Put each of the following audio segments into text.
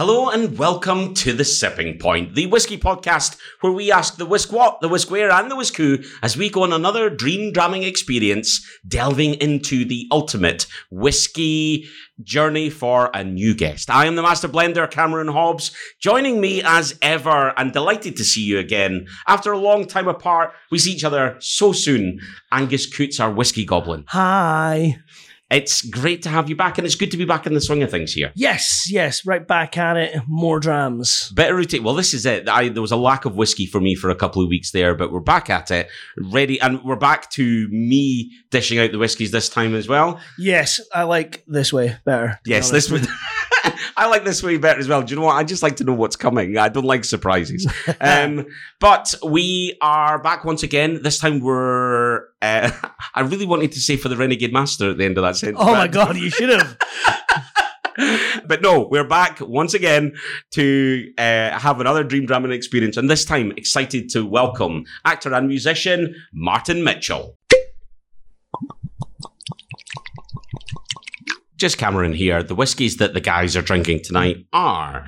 Hello and welcome to The Sipping Point, the whiskey podcast where we ask the whisk what, the whisk where, and the whisk who as we go on another dream dramming experience delving into the ultimate whiskey journey for a new guest. I am the master blender, Cameron Hobbs. Joining me as ever and delighted to see you again. After a long time apart, we see each other so soon. Angus Coots, our whiskey goblin. Hi. It's great to have you back, and it's good to be back in the swing of things here. Yes, yes, right back at it. More drams. Better routine. Well, this is it. I, there was a lack of whiskey for me for a couple of weeks there, but we're back at it, ready, and we're back to me dishing out the whiskies this time as well. Yes, I like this way better. Yes, this would. I like this way better as well. Do you know what? I just like to know what's coming. I don't like surprises. um, but we are back once again. This time we're. Uh, I really wanted to say for the Renegade Master at the end of that sentence. Oh my god, you should have. but no, we're back once again to uh, have another dream dramming experience, and this time excited to welcome actor and musician Martin Mitchell. Just Cameron here. The whiskies that the guys are drinking tonight are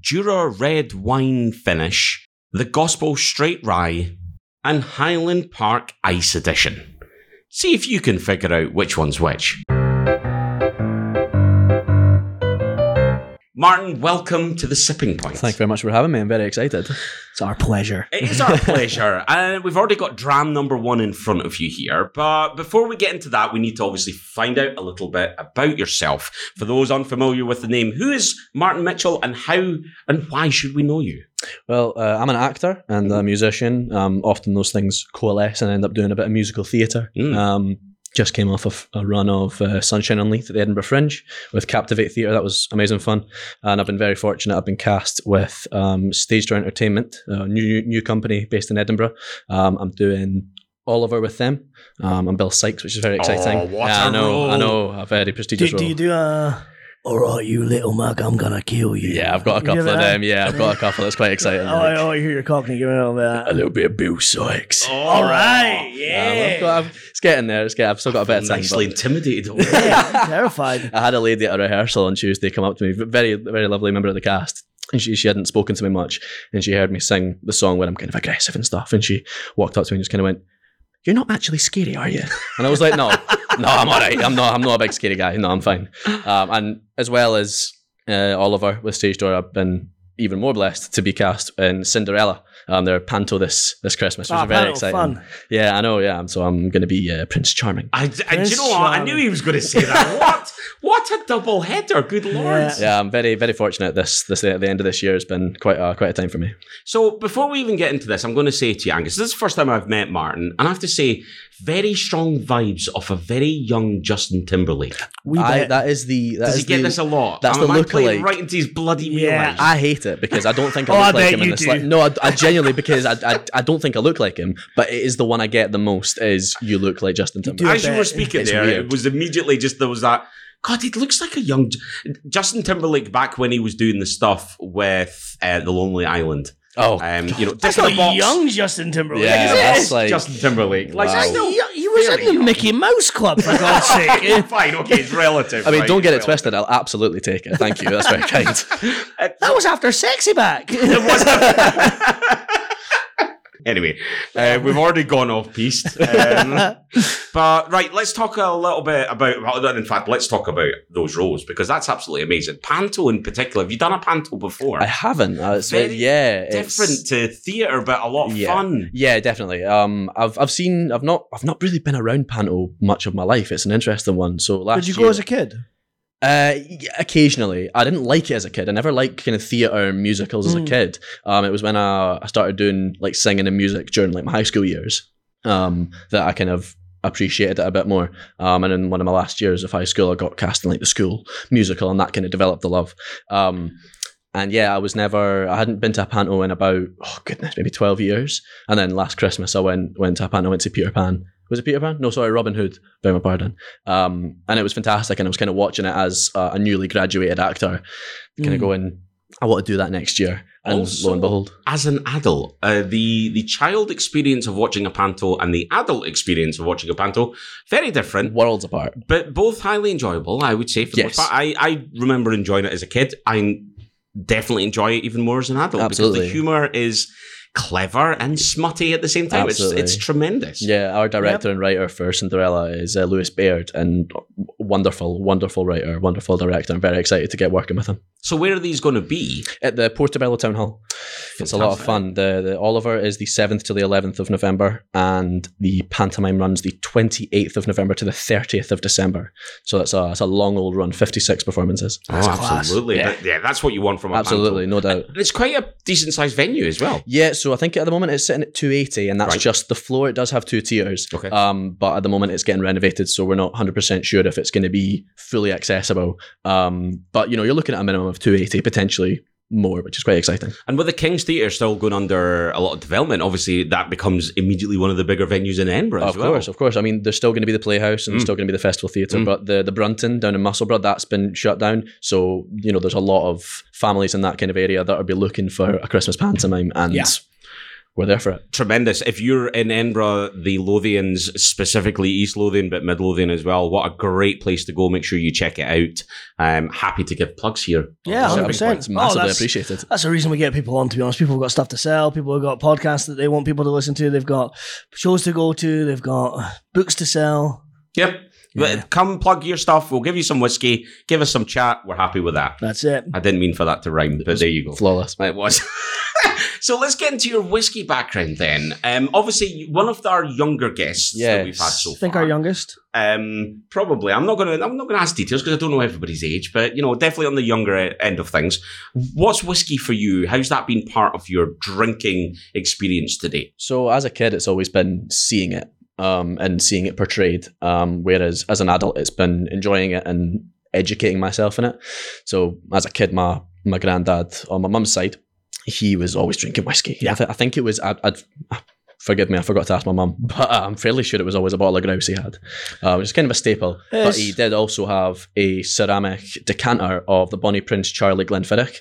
Jura Red Wine Finish, the Gospel Straight Rye, and Highland Park Ice Edition. See if you can figure out which one's which. Martin, welcome to the Sipping Point. Thank you very much for having me. I'm very excited. It's our pleasure. It is our pleasure. And we've already got dram number one in front of you here. But before we get into that, we need to obviously find out a little bit about yourself. For those unfamiliar with the name, who is Martin Mitchell and how and why should we know you? Well, uh, I'm an actor and a musician. Um, often those things coalesce and I end up doing a bit of musical theatre. Mm. Um, just came off of a run of uh, Sunshine on Leith at the Edinburgh Fringe with Captivate Theatre. That was amazing fun. And I've been very fortunate. I've been cast with um, Stage Door Entertainment, a new, new company based in Edinburgh. Um, I'm doing Oliver with them. Um, I'm Bill Sikes, which is very exciting. Oh, what yeah, I know, role. I know, a very Do, prestigious do role. you do a. All right, you little mug, I'm gonna kill you. Yeah, I've got a You do couple of that? them. Yeah, I've got a couple. That's quite exciting. Oh, like. I, oh, I hear your cockney giving a little bit. of a that. little bit of Bill Sikes. All right, Um, yeah. I've got, I've, it's getting there. It's getting, I've still got a bit of time. Nicely but- intimidated. over yeah, I'm terrified. I had a lady at a rehearsal on Tuesday come up to me, very, very lovely member of the cast. And she, she hadn't spoken to me much. And she heard me sing the song where I'm kind of aggressive and stuff. And she walked up to me and just kind of went, You're not actually scary, are you? And I was like, No, no, I'm all right. I'm not, I'm not a big scary guy. No, I'm fine. Um, and as well as uh, Oliver with Stage Door, I've been even more blessed to be cast in Cinderella. Um, they're panto this this Christmas, which Ah, is very exciting. fun. Yeah, I know. Yeah, so I'm going to be uh, Prince Charming. I, I, do you know what? I knew he was going to say that. what? What a double header! Good lord! Yeah. Yeah, I'm very very fortunate. This this at the end of this year has been quite a quite a time for me. So before we even get into this, I'm going to say to you, Angus, this is the first time I've met Martin, and I have to say, very strong vibes of a very young Justin Timberlake. We I, that is the that Does is he get the, this a lot? that's Am the I playing lookalike. right into his bloody Yeah. wheelhouse? I hate it because I don't think I Oh, look I like him in this. the No, I, I genuinely because I, I I don't think I look like him, but it is the one I get the most. Is you look like Justin Timberlake? As you were speaking It's there, weird. it was immediately just there was that. God, it looks like a young J- Justin Timberlake back when he was doing the stuff with uh, the Lonely Island. Oh, Um, you know, That's not Box, young Justin Timberlake. Yeah, is it? that's like- Justin Timberlake. Like, Wow. Still, He, he was in the young. Mickey Mouse Club, for God's sake. fine, okay, it's relative. I mean, right, don't get it relative. twisted. I'll absolutely take it. Thank you. That's very kind. That was after Sexy Back. Anyway, uh, we've already gone off piste. Um, but right, let's talk a little bit about. well, In fact, let's talk about those roles because that's absolutely amazing. Panto, in particular, have you done a panto before? I haven't. Uh, it's Very yeah, it's- Different to theatre, but a lot of Yeah. fun. Yeah, definitely. Um, I've I've seen. I've not. I've not really been around panto much of my life. It's an interesting one. So last Did you year, go as a kid? Uh, occasionally. I didn't like it as a kid. I never liked kind of theatre and musicals as a Mm. kid. Um, it was when I, I started doing like singing and music during like my high school years. Um, that I kind of appreciated it a bit more. Um, and in one of my last years of high school, I got cast in like the school musical, and that kind of developed the love. Um, and yeah, I was never. I hadn't been to a panto in about oh goodness, maybe twelve years. And then last Christmas, I went went to a panto. Went to Peter Pan. Was it Peter Pan? No, sorry, Robin Hood. Beg my pardon. Um, and it was fantastic. And I was kind of watching it as a, a newly graduated actor, kind of Mm. going, I want to do that next year. And Also- lo and behold, As an adult, uh, the the child experience of watching a panto and the adult experience of watching a panto very different, worlds apart. but both highly enjoyable. I would say for the Yes. most part. I I remember enjoying it as a kid. I definitely enjoy it even more as an adult Absolutely. because the humor is clever and smutty at the same time. It's, Absolutely. it's tremendous. Yeah, our director and writer for Cinderella is uh, Lewis Baird, and wonderful, wonderful writer, wonderful director. I'm very excited to get working with him So where are these going to be? at the Portobello Town Hall. It's a lot of fun. The, the Oliver is the 7th to the 11th of November, and the pantomime runs the 28th of November to the 30th of December. So that's a, that's a long old run, 56 performances. That's oh, class. absolutely. Yeah. That- yeah, that's what you want from a Absolutely, panto. no doubt. And it's quite a decent sized venue as well. Yeah, so I think at the moment it's sitting at 280, and that's Right. just the floor. It does have two tiers. Okay. Um, but at the moment it's getting renovated, so we're not 100% sure if it's going to be fully accessible. Um, but you know, you're looking at a minimum of 280, potentially more, which is quite exciting. And with the King's Theatre still going under a lot of development, obviously that becomes immediately one of the bigger venues in Edinburgh Of as well. course, of course. I mean, there's still going to be the Playhouse and there's Mm. still going to be the Festival Theatre, Mm. but the the Brunton down in Musselburgh that's been shut down. So you know, there's a lot of families in that kind of area that will be looking for a Christmas pantomime, and Yeah. We're there for it. Tremendous. If you're in Edinburgh, the Lothians, specifically East Lothian, but Mid Lothian as well, what a great place to go. Make sure you check it out. I'm happy to give plugs here. Yeah, Seven 100%. points. Oh, Massively that's- appreciated. That's the reason we get people on, to be honest. People have got stuff to sell. People have got podcasts that they want people to listen to. They've got shows to go to. They've got books to sell. Yep. Yeah. Come plug your stuff. We'll give you some whiskey. Give us some chat. We're happy with that. That's it. I didn't mean for that to rhyme, but there you go. Flawless. It was. so let's get into your whiskey background then. Um, obviously, one of our younger guests that we've had Yes. so I think our youngest. Um, probably. I'm not gonna. I'm not gonna ask details because I don't know everybody's age, but you know, definitely on the younger end of things. What's whiskey for you? How's that been part of your drinking experience today? So as a kid, it's always been seeing it um, and seeing it portrayed. Um, whereas as an adult, it's been enjoying it and educating myself in it. So as a kid, my my granddad on my mum's side, he was always drinking whiskey. Yeah. I, th- I think it was. I'd, I'd, forgive me, I forgot to ask my mum, but uh, I'm fairly sure it was always a bottle of grouse he had. Uh, it was kind of a staple. But he did also have a ceramic decanter of the Bonnie Prince Charlie Glenfiddich,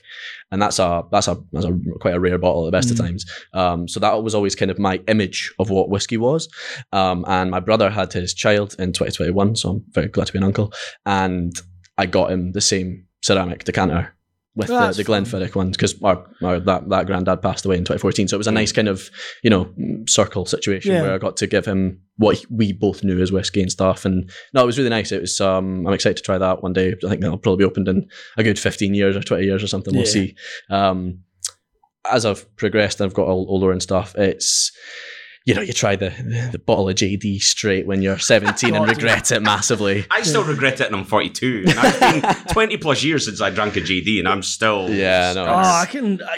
and that's a that's a that's a quite a rare bottle at the best of Mm. times. Um, so that was always kind of my image of what whiskey was. Um, and my brother had his child in 2021, so I'm very glad to be an uncle. And I got him the same ceramic decanter with Well, the, the. Glenfiddich one because our, our that that granddad passed away in 2014. So it was a nice kind of you know circle situation Yeah. where I got to give him what he- we both knew as whiskey and stuff. And no, it was really nice. It was um, I'm excited to try that one day. I think that'll probably be opened in a good 15 years or 20 years or something. We'll Yeah. see. Um, as I've progressed and I've got ol- older and stuff, it's you know you try the the bottle of JD straight when you're 17 and regret it massively. I still regret it, and I'm 42. And I've been 20 plus years since I drank a JD, and I'm still. Yeah, no, Oh, I can. I,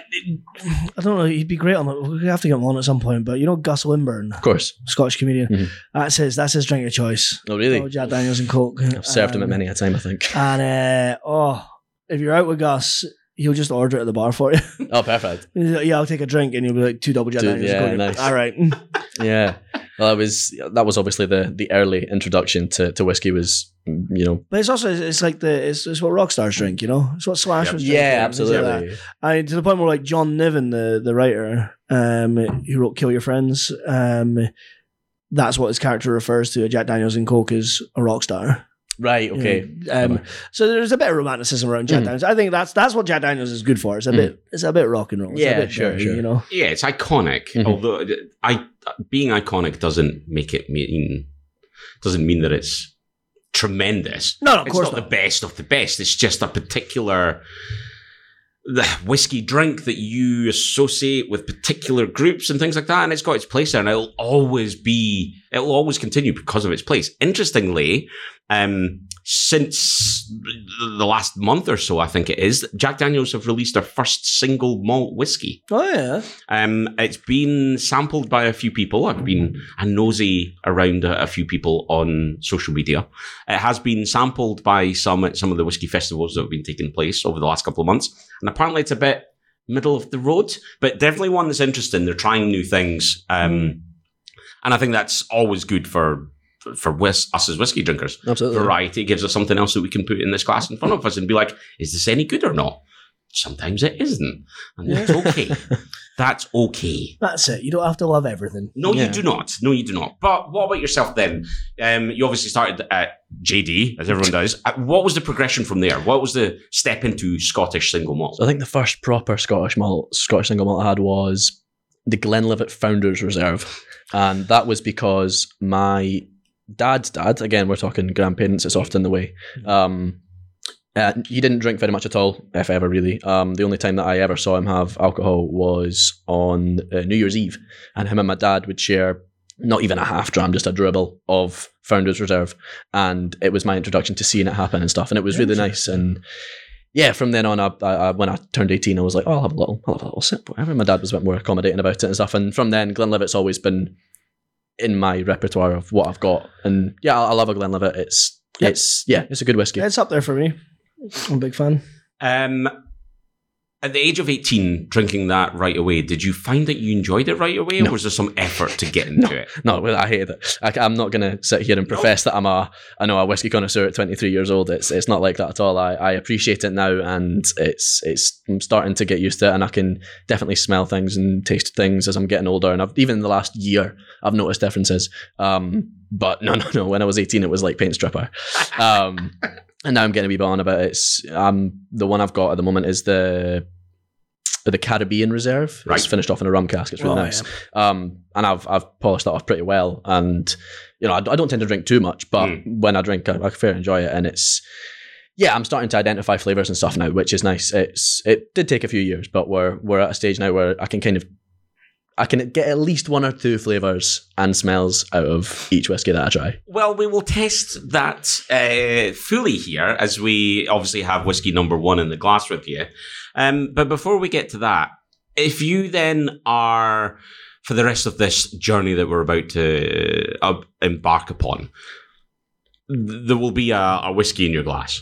I don't know. He'd be great on it. We have to get him on at some point. But you know, Gus Lymburn, Of course. Scottish comedian. Mhm. That's his. That's his drink of choice. Oh, really? Oh, Jack Daniels and Coke. I've served him at Um, many a time, I think. And uh, oh, if you're out with Gus, he'll just order it at the bar for you. Oh, perfect. He's like, yeah, I'll take a drink, and you'll be like two double Jack Daniels. yeah, nice. All right. Yeah. Well, that was that was obviously the the early introduction to, to whiskey was you know But it's also it's like the it's, it's what rock stars drink, you know. It's what Slash was drinking. yeah things like absolutely I to the point where like John Niven, the the writer, um, who wrote Kill Your Friends, um, that's what his character refers to. Jack Daniels and Coke is a rock star. Right you okay know. Um, so there's a bit of romanticism around Jack Mhm. Daniels. I think that's that's what Jack Daniels is good for. It's a Mhm. bit it's a bit rock and roll. It's a Yeah, bit sure, dirty, sure. You know. Yeah, it's iconic. Mhm. Although I being iconic doesn't make it mean doesn't mean that it's tremendous. No, no, of it's course not, not. the best of the best. It's just a particular the whiskey drink that you associate with particular groups and things like that, and it's got its place there, and it'll always be, it'll always continue because of its place. Interestingly, um, since the last month or so, I think it is, Jack Daniels have released their first single malt whiskey. Oh yeah. Um, it's been sampled by a few people. I've been a nosy around a, a few people on social media. It has been sampled by some at some of the whiskey festivals that have been taking place over the last couple of months, and apparently it's a bit middle of the road, but definitely one that's interesting. They're trying new things, um, and I think that's always good for for whis- us as whiskey drinkers. absolutely Variety gives us something else that we can put in this glass in front of us and be like, is this any good or not? Sometimes it isn't, and that's okay. That's okay. That's it. You don't have to love everything. No, Yeah. you do not. No, you do not. But what about yourself then? Um, you obviously started at JD, as everyone does. Uh, What was the progression from there? What was the step into Scottish single malt? So I think the first proper Scottish malt, Scottish single malt I had was the Glenlivet Founders Reserve, and that was because my dad's dad, again we're talking grandparents, it's often the way. Um, uh, he didn't drink very much at all, if ever really. Um, the only time that I ever saw him have alcohol was on uh, New Year's Eve, and him and my dad would share not even a half dram, just a dribble of Founders Reserve, and it was my introduction to seeing it happen and stuff, and it was really nice. And yeah, from then on, I, I, I- when I turned eighteen, I was like, oh, I'll have a little, I'll have a little sip, whatever. My dad was a bit more accommodating about it and stuff, and from then, Glenlivet's always been in my repertoire of what I've got, and yeah, I, I love a Glenlivet. It's Yep. it's yeah, it's a good whiskey. It's up there for me. I'm a big fan. Um, at the age of 18, drinking that right away, did you find that you enjoyed it right away, or No. was there some effort to get into it? No, well, I hated it. I, am not going to sit here and profess that I'm a, I know a whiskey connoisseur at 23 years old. It's it's not like that at all. I, I appreciate it now, and it's it's I'm starting to get used to it, and I can definitely smell things and taste things as I'm getting older. And I've even in the last year, I've noticed differences. Um, but no, no, no. When I was 18, it was like paint stripper. Um, and now I'm getting a wee bit on about it. It's um the one I've got at the moment is the the Caribbean Reserve. Right. It's finished off in a rum cask. It's really Oh, nice. Um, and I've I've polished that off pretty well. And you know, I, I don't tend to drink too much, but Mm. when I drink, I, I fairly enjoy it. And it's yeah, I'm starting to identify flavors and stuff now, which is nice. It's it did take a few years, but we're we're at a stage now where I can kind of I can get at least one or two flavors and smells out of each whiskey that I try. Well, we will test that uh, fully here as we obviously have whiskey number one in the glass with you. Um, but before we get to that, if you then are for the rest of this journey that we're about to uh, embark upon, th- there will be a, a whiskey in your glass.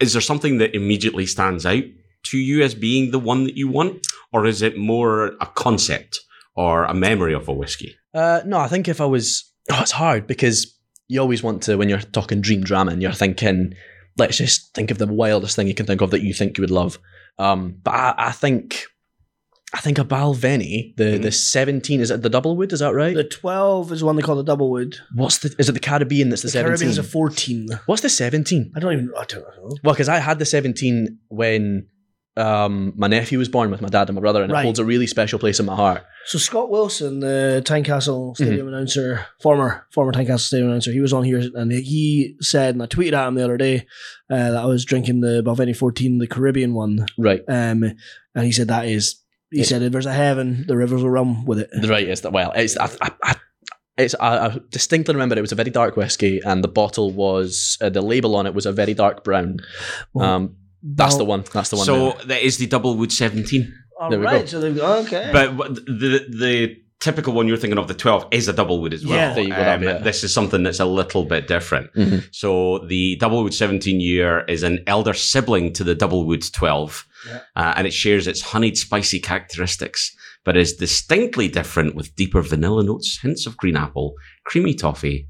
Is there something that immediately stands out to you as being the one that you want, or is it more a concept or a memory of a whiskey? Uh, no, I think if I was, oh, it's hard because you always want to when you're talking dream drama and you're thinking, let's just think of the wildest thing you can think of that you think you would love. Um, but I, I think, I think a Balvenie, the Mhm. the seventeen, is it the double wood? Is that right? The 12 is one they call the double wood. What's the? Is it the Caribbean that's the, The Caribbean seventeen? is a 14. What's the seventeen? I don't even. I don't know. Well, because I had the seventeen when um, my nephew was born with my dad and my brother, and Right. it holds a really special place in my heart. So Scott Wilson, the Tynecastle Stadium Mm-hmm. announcer, former former Tynecastle Stadium announcer, he was on here and he said, and I tweeted at him the other day uh, that I was drinking the Balvenie 14, the Caribbean one, Right. um, and he said that is. He It- said, "If there's a heaven, the rivers will run with it." The right is that well, it's I, I, I, it's I, I distinctly remember it was a very dark whiskey, and the bottle was uh, the label on it was a very dark brown. Well, um, that's the one. That's the one. So there. that is the double wood 17. All there we right, go. so they've okay. But the the typical one you're thinking of, the 12, is a double wood as well. Yeah. There you go, Um, be. This is something that's a little bit different. Mhm. So the double wood 17 year is an elder sibling to the double wood 12, Yeah. uh, and it shares its honeyed, spicy characteristics, but is distinctly different with deeper vanilla notes, hints of green apple, creamy toffee,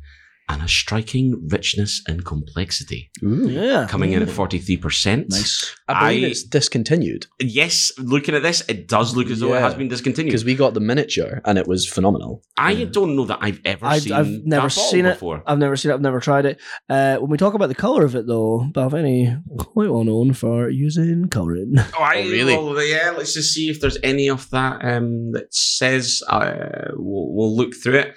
and a striking richness and complexity. yeah, Coming in at 43%. nice. I believe I- it's discontinued Yes, looking at this, it does look as though it has been discontinued. because we got the miniature and it was phenomenal. I don't know that I've ever I've- seen I've never that seen it. before. I've never seen it. I've never tried it. Uh, when we talk about the color of it, though, Balvenie quite well known for using coloring. Oh, I, Oh, really? Well, yeah, let's just see if there's any of that um, that says uh, we'll, we'll look through it.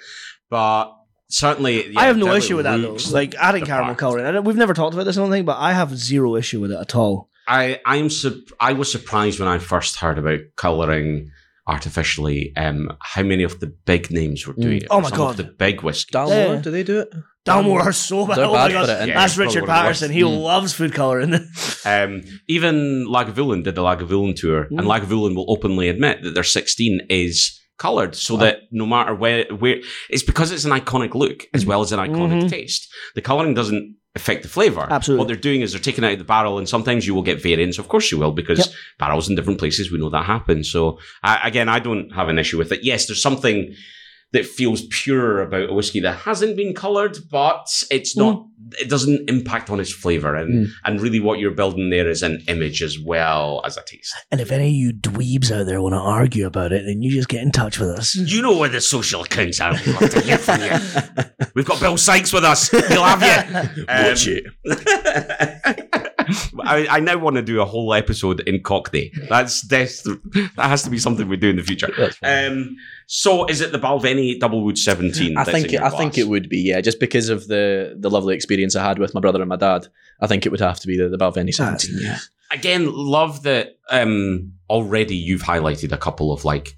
But certainly, yeah, I have no issue with that though. Like adding caramel part. coloring. I we've never talked about this. I don't think, but I have zero issue with it at all. I I'm sup- I was surprised when I first heard about coloring artificially. Um, how many of the big names were doing Mm. it? Oh my Some God. of the big whiskey. Dalmore, Yeah. do they do it? Dalmore are so bad. They're Oh bad my for gosh. it, Yeah, That's Richard one of the Paterson. He Mm. loves food coloring. Um, even Lagavulin did the Lagavulin tour, and Mm. Lagavulin will openly admit that their 16 is colored so that no matter where, where it's because it's an iconic look as well as an iconic Mhm. taste. The coloring doesn't affect the flavor. Absolutely. What they're doing is they're taking it out of the barrel, and sometimes you will get variants. Of course, you will because Yep. barrels in different places. We know that happens. So I, again, I don't have an issue with it. Yes, there's something that feels pure about a whiskey that hasn't been colored, but it's not it doesn't impact on its flavor, and Mm. and really what you're building there is an image as well as a taste. And if any of you dweebs out there want to argue about it, then you just get in touch with us. You know where the social accounts are. We'd love to hear from you. We've got Bill Sikes with us. He'll have you. Um, Watch it. I, I now want to do a whole episode in Cockney. That's, that's that has to be something we do in the future. Um, so is it the Balvenie Double Wood 17? I think it, your I think it would be yeah, just because of the the lovely experience I had with my brother and my dad. I think it would have to be the, the Balvenie 17. Yeah. again love that um already you've highlighted a couple of like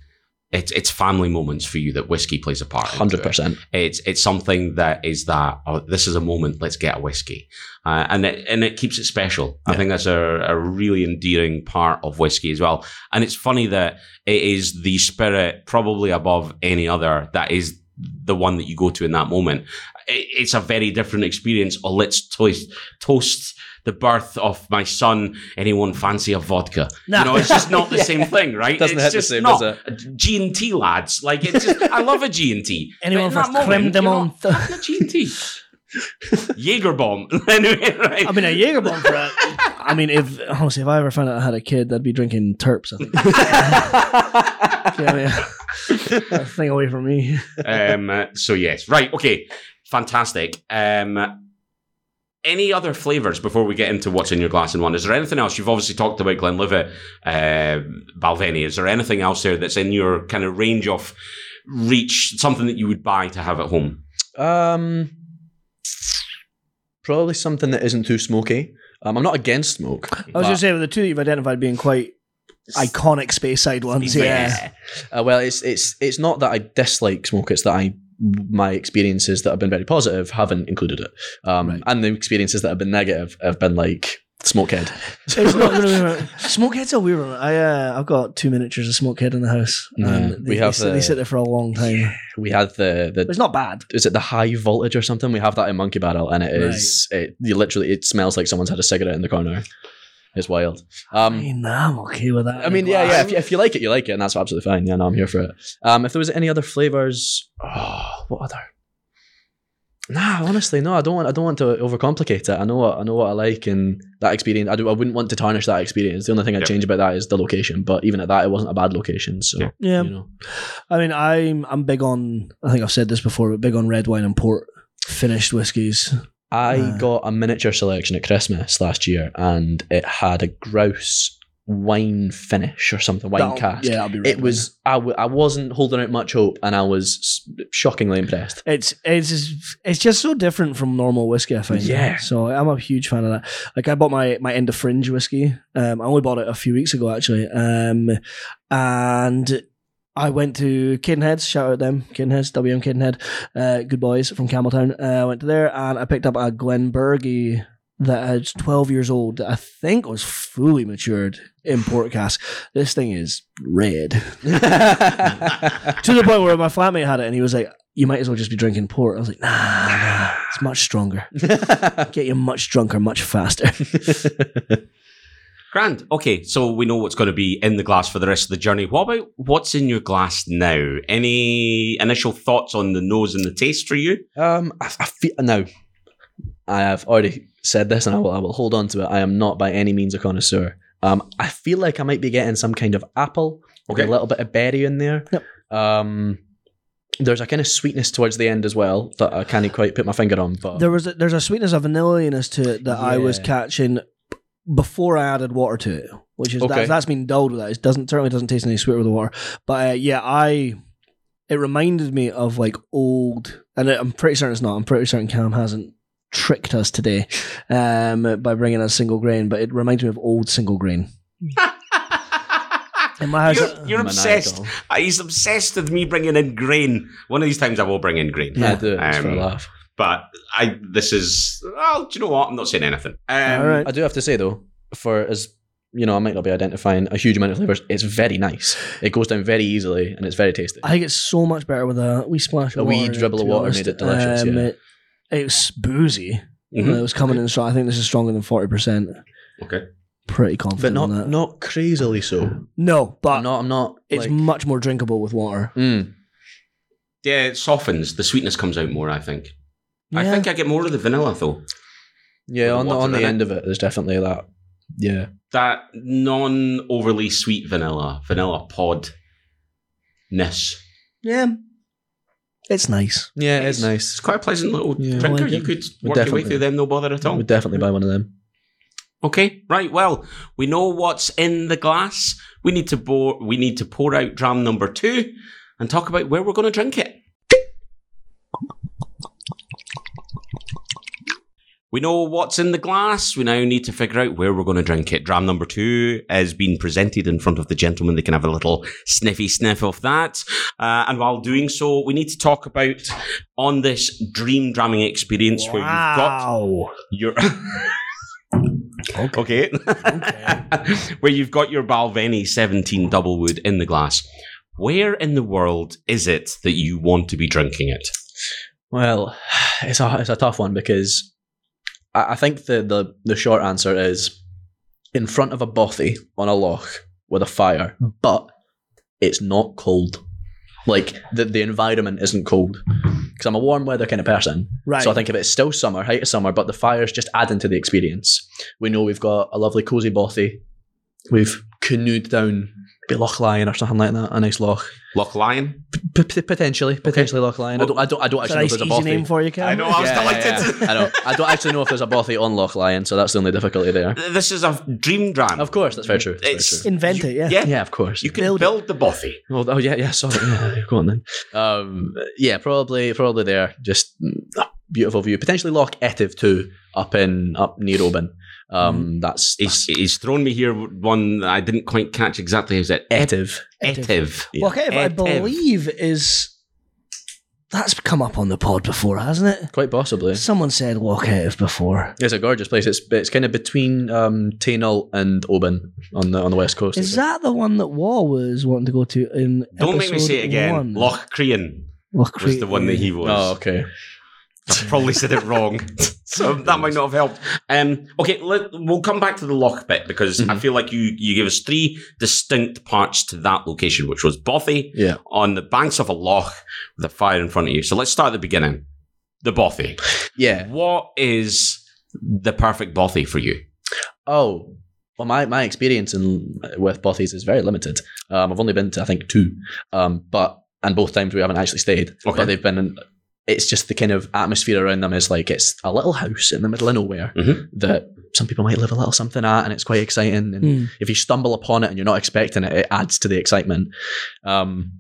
it's it's family moments for you that whiskey plays a part. Hundred percent. It's it's something that is that oh, this is a moment. Let's get a whiskey, uh, and it and it keeps it special. I think that's a, a really endearing part of whiskey as well. And it's funny that it is the spirit, probably above any other, that is the one that you go to in that moment. It, it's a very different experience. Oh, let's toast toast the birth of my son. Anyone fancy a vodka? No. You know, it's just not the Yeah. same thing, right? Doesn't it's hit the same, not G and T lads. Like it's just, I love a G and T. Anyone But in for that creme de menthe? a G and T. Jaeger bomb. anyway, right. I mean, a Jaeger bomb for it. I mean, if honestly, if I ever found out I had a kid, I'd be drinking Terps. I think. yeah, yeah. That thing away from me. um, so yes, right, okay, fantastic. Um, any other flavors before we get into what's in your glass and one? Is there anything else? You've obviously talked about Glenlivet, uh, Balvenie. Is there anything else there that's in your kind of range of reach? Something that you would buy to have at home? Um, probably something that isn't too smoky. Um, I'm not against smoke. I was but- going to say, with the two that you've identified being quite iconic Speyside ones, yeah. Uh, well, it's it's it's not that I dislike smoke. It's that I my experiences that have been very positive haven't included it, um, Right. and the experiences that have been negative have been like smokehead. It's not going to be Smokehead's a weird one. I, uh, I've got two miniatures of Smokehead in the house. And we they, have they, sit, they sit there for a long time. we had the the it's not bad. is it the high voltage or something? We have that in Monkey Barrel, and it is it you literally it smells like someone's had a cigarette in the corner. It's wild. I Um, mean, I'm okay with that. I mean, yeah, yeah. If you, if you like it, you like it, and that's absolutely fine. Yeah, no, I'm here for it. Um, if there was any other flavors, oh, what other? Nah, honestly, no. I don't want. I don't want to overcomplicate it. I know what I know what I like, and that experience. I do. I wouldn't want to tarnish that experience. The only thing I'd Yep. change about that is the location. But even at that, it wasn't a bad location. So Yeah. Yeah. you know, I mean, I'm I'm big on. I think I've said this before, but big on red wine and port finished whiskies. I Uh. got a miniature selection at Christmas last year, and it had a grouse wine finish or something, wine That'll- cask. Yeah, I'll be. It was. I, w- I wasn't holding out much hope, and I was shockingly impressed. It's it's just- it's just so different from normal whiskey. I find. Yeah. So I'm a huge fan of that. Like I bought my my end of fringe whiskey. Um, I only bought it a few weeks ago actually. Um, and I went to Cadenheads. Shout out them Cadenheads, WM Cadenhead. Uh, good boys from Campbeltown. Uh, I went to there and I picked up a Glenburgie that is 12 years old. that I think was fully matured in port cask. This thing is red to the point where my flatmate had it and he was like, "You might as well just be drinking port." I was like, "Nah, nah it's much stronger. Get you much drunker, much faster." Grand. Okay, so we know what's going to be in the glass for the rest of the journey. What about what's in your glass now? Any initial thoughts on the nose and the taste for you? Um, I, I feel now. I have already said this, and I will. I will hold on to it. I am not by any means a connoisseur. Um, I feel like I might be getting some kind of apple, with Okay. a little bit of berry in there. Yep. Um, there's a kind of sweetness towards the end as well that I can't quite put my finger on. But there was a, there's a sweetness of vanilliness to it that I was catching before I added water to it, which is Okay. that's, that's been dulled with that. It doesn't certainly doesn't taste any sweeter with the water, but uh, yeah, I it reminded me of like old, and I'm pretty certain it's not. I'm pretty certain Cam hasn't tricked us today um, by bringing us single grain, but it reminds me of old single grain. In my house, You're, you're obsessed. Maniacal. Uh, He's obsessed with me bringing in grain. One of these times I will bring in grain. Yeah, I do it just for a Um, laugh. But I, this is. Well, do you know what? I'm not saying anything. Um, All right. I do have to say though, for as you know, I might not be identifying a huge amount of flavors. It's very nice. It goes down very easily, and it's very tasty. I think it's so much better with a wee splash of A wee water in it, dribble to of be water honest. made it delicious, yeah. it, it's boozy. mhm. It was coming in strong. I think this is stronger than forty percent. Okay. Pretty but confident not on that. not crazily so. no, but I'm not. I'm not. it's like- much more drinkable with water. Mm. Yeah, it softens. The sweetness comes out more. I think. I think I get more of the vanilla though. Yeah, on the, on the in it. end of it, there's definitely that. Yeah. That non overly sweet vanilla, vanilla pod ness. Yeah. It's nice. Yeah, it's It's nice. It's quite a pleasant little Yeah. drinker. I like you could Would work your way through them, no bother at I all. would definitely buy one of them. Okay, right. Well, we know what's in the glass. We need to pour. We need to pour out dram number two and talk about where we're going to drink it. We know what's in the glass. We now need to figure out where we're going to drink it. Dram number two is being presented in front of the gentleman. They can have a little sniffy sniff of that. Uh, and while doing so, we need to talk about on this dream dramming experience where you've got Wow. your. okay. Where you've got your Balvenie 17 double wood in the glass. Where in the world is it that you want to be drinking it? Well, it's a it's a tough one because I, I think the, the the short answer is in front of a bothy on a loch with a fire, but it's not cold. Like the the environment isn't cold because I'm a warm weather kind of person. Right. So I think if it's still summer, height of summer, but the fire's just adding to the experience. We know we've got a lovely cozy bothy. We've canoed down maybe Loch Lyon or something like that, a nice loch. Loch Lyon? P- p- potentially, potentially Loch Lyon. I don't, I don't, I don't actually a know if there's a bothy. name for you, Cal. I know, I was Yeah, yeah, delighted. yeah. I know. I don't actually know if there's a bothy on Loch Lyon, so that's the only difficulty there. This is a dream dram. Of course, that's very true. That's very true. Invent You- it, yeah. Yeah. Yeah, of course. You can Build build, the bothy. Oh, oh yeah, yeah. Sorry. Yeah, go on then. Um, yeah, probably, probably there. Just mm, beautiful view. Potentially Loch Etive too, up in up near Oban. Um, that's, He's, that's he's thrown me here one that I didn't quite catch exactly. Is it Etive. Etiv? Yeah. Well, okay, I believe is that's come up on the pod before, hasn't it? Quite possibly. Someone said Lochhead before. It's a gorgeous place. It's it's kind of between um, Taynuilt and Oban on the on the west coast. Is that the one that Wall was wanting to go to in Don't make me episode say it again. One? Loch Creran Loch was the one that he was. Oh, okay. I probably said it wrong, so that might not have helped. Um, okay, let, we'll come back to the loch bit because I Mhm. feel like you you gave us three distinct parts to that location, which was Bothy Yeah. on the banks of a loch with a fire in front of you. So let's start at the beginning. The Bothy. Yeah. What is the perfect Bothy for you? Oh, well, my, my experience in with Bothies is very limited. Um, I've only been to I think two, um, but and both times we haven't actually stayed. Okay. But they've been. In, it's just the kind of atmosphere around them is like it's a little house in the middle of nowhere Mhm. that some people might live a little something at, and it's quite exciting. And Hmm. if you stumble upon it and you're not expecting it, it adds to the excitement. Um,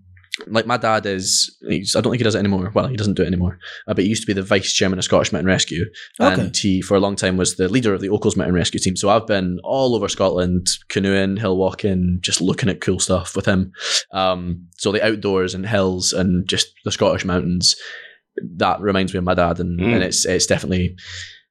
like my dad is, he's, I don't think he does it anymore. Well, he doesn't do it anymore. Uh, but he used to be the vice chairman of Scottish Mountain Rescue, Okay. and he for a long time was the leader of the Ochils Mountain Rescue Team. So I've been all over Scotland, canoeing, hill walking, just looking at cool stuff with him. Um, so the outdoors and hills and just the Scottish mountains, that reminds me of my dad, and, Mm. and it's it's definitely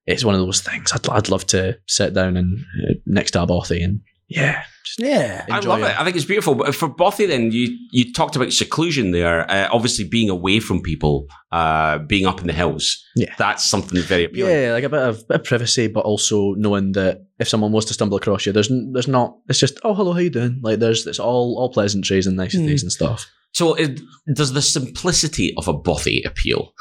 it's one of those things. I'd, I'd love to sit down and uh, next to a bothy and yeah, just Yeah. I love it. I think it's beautiful. But for Bothy, then you you talked about seclusion there. Uh, obviously, being away from people, uh, being up in the hills. Yeah. that's something very appealing. Yeah, like a bit of, bit of privacy, but also knowing that if someone was to stumble across you, there's there's not. It's just oh hello, how you doing? Like there's it's all all pleasantries and niceties and stuff. So, it, does the simplicity of a Bothy appeal?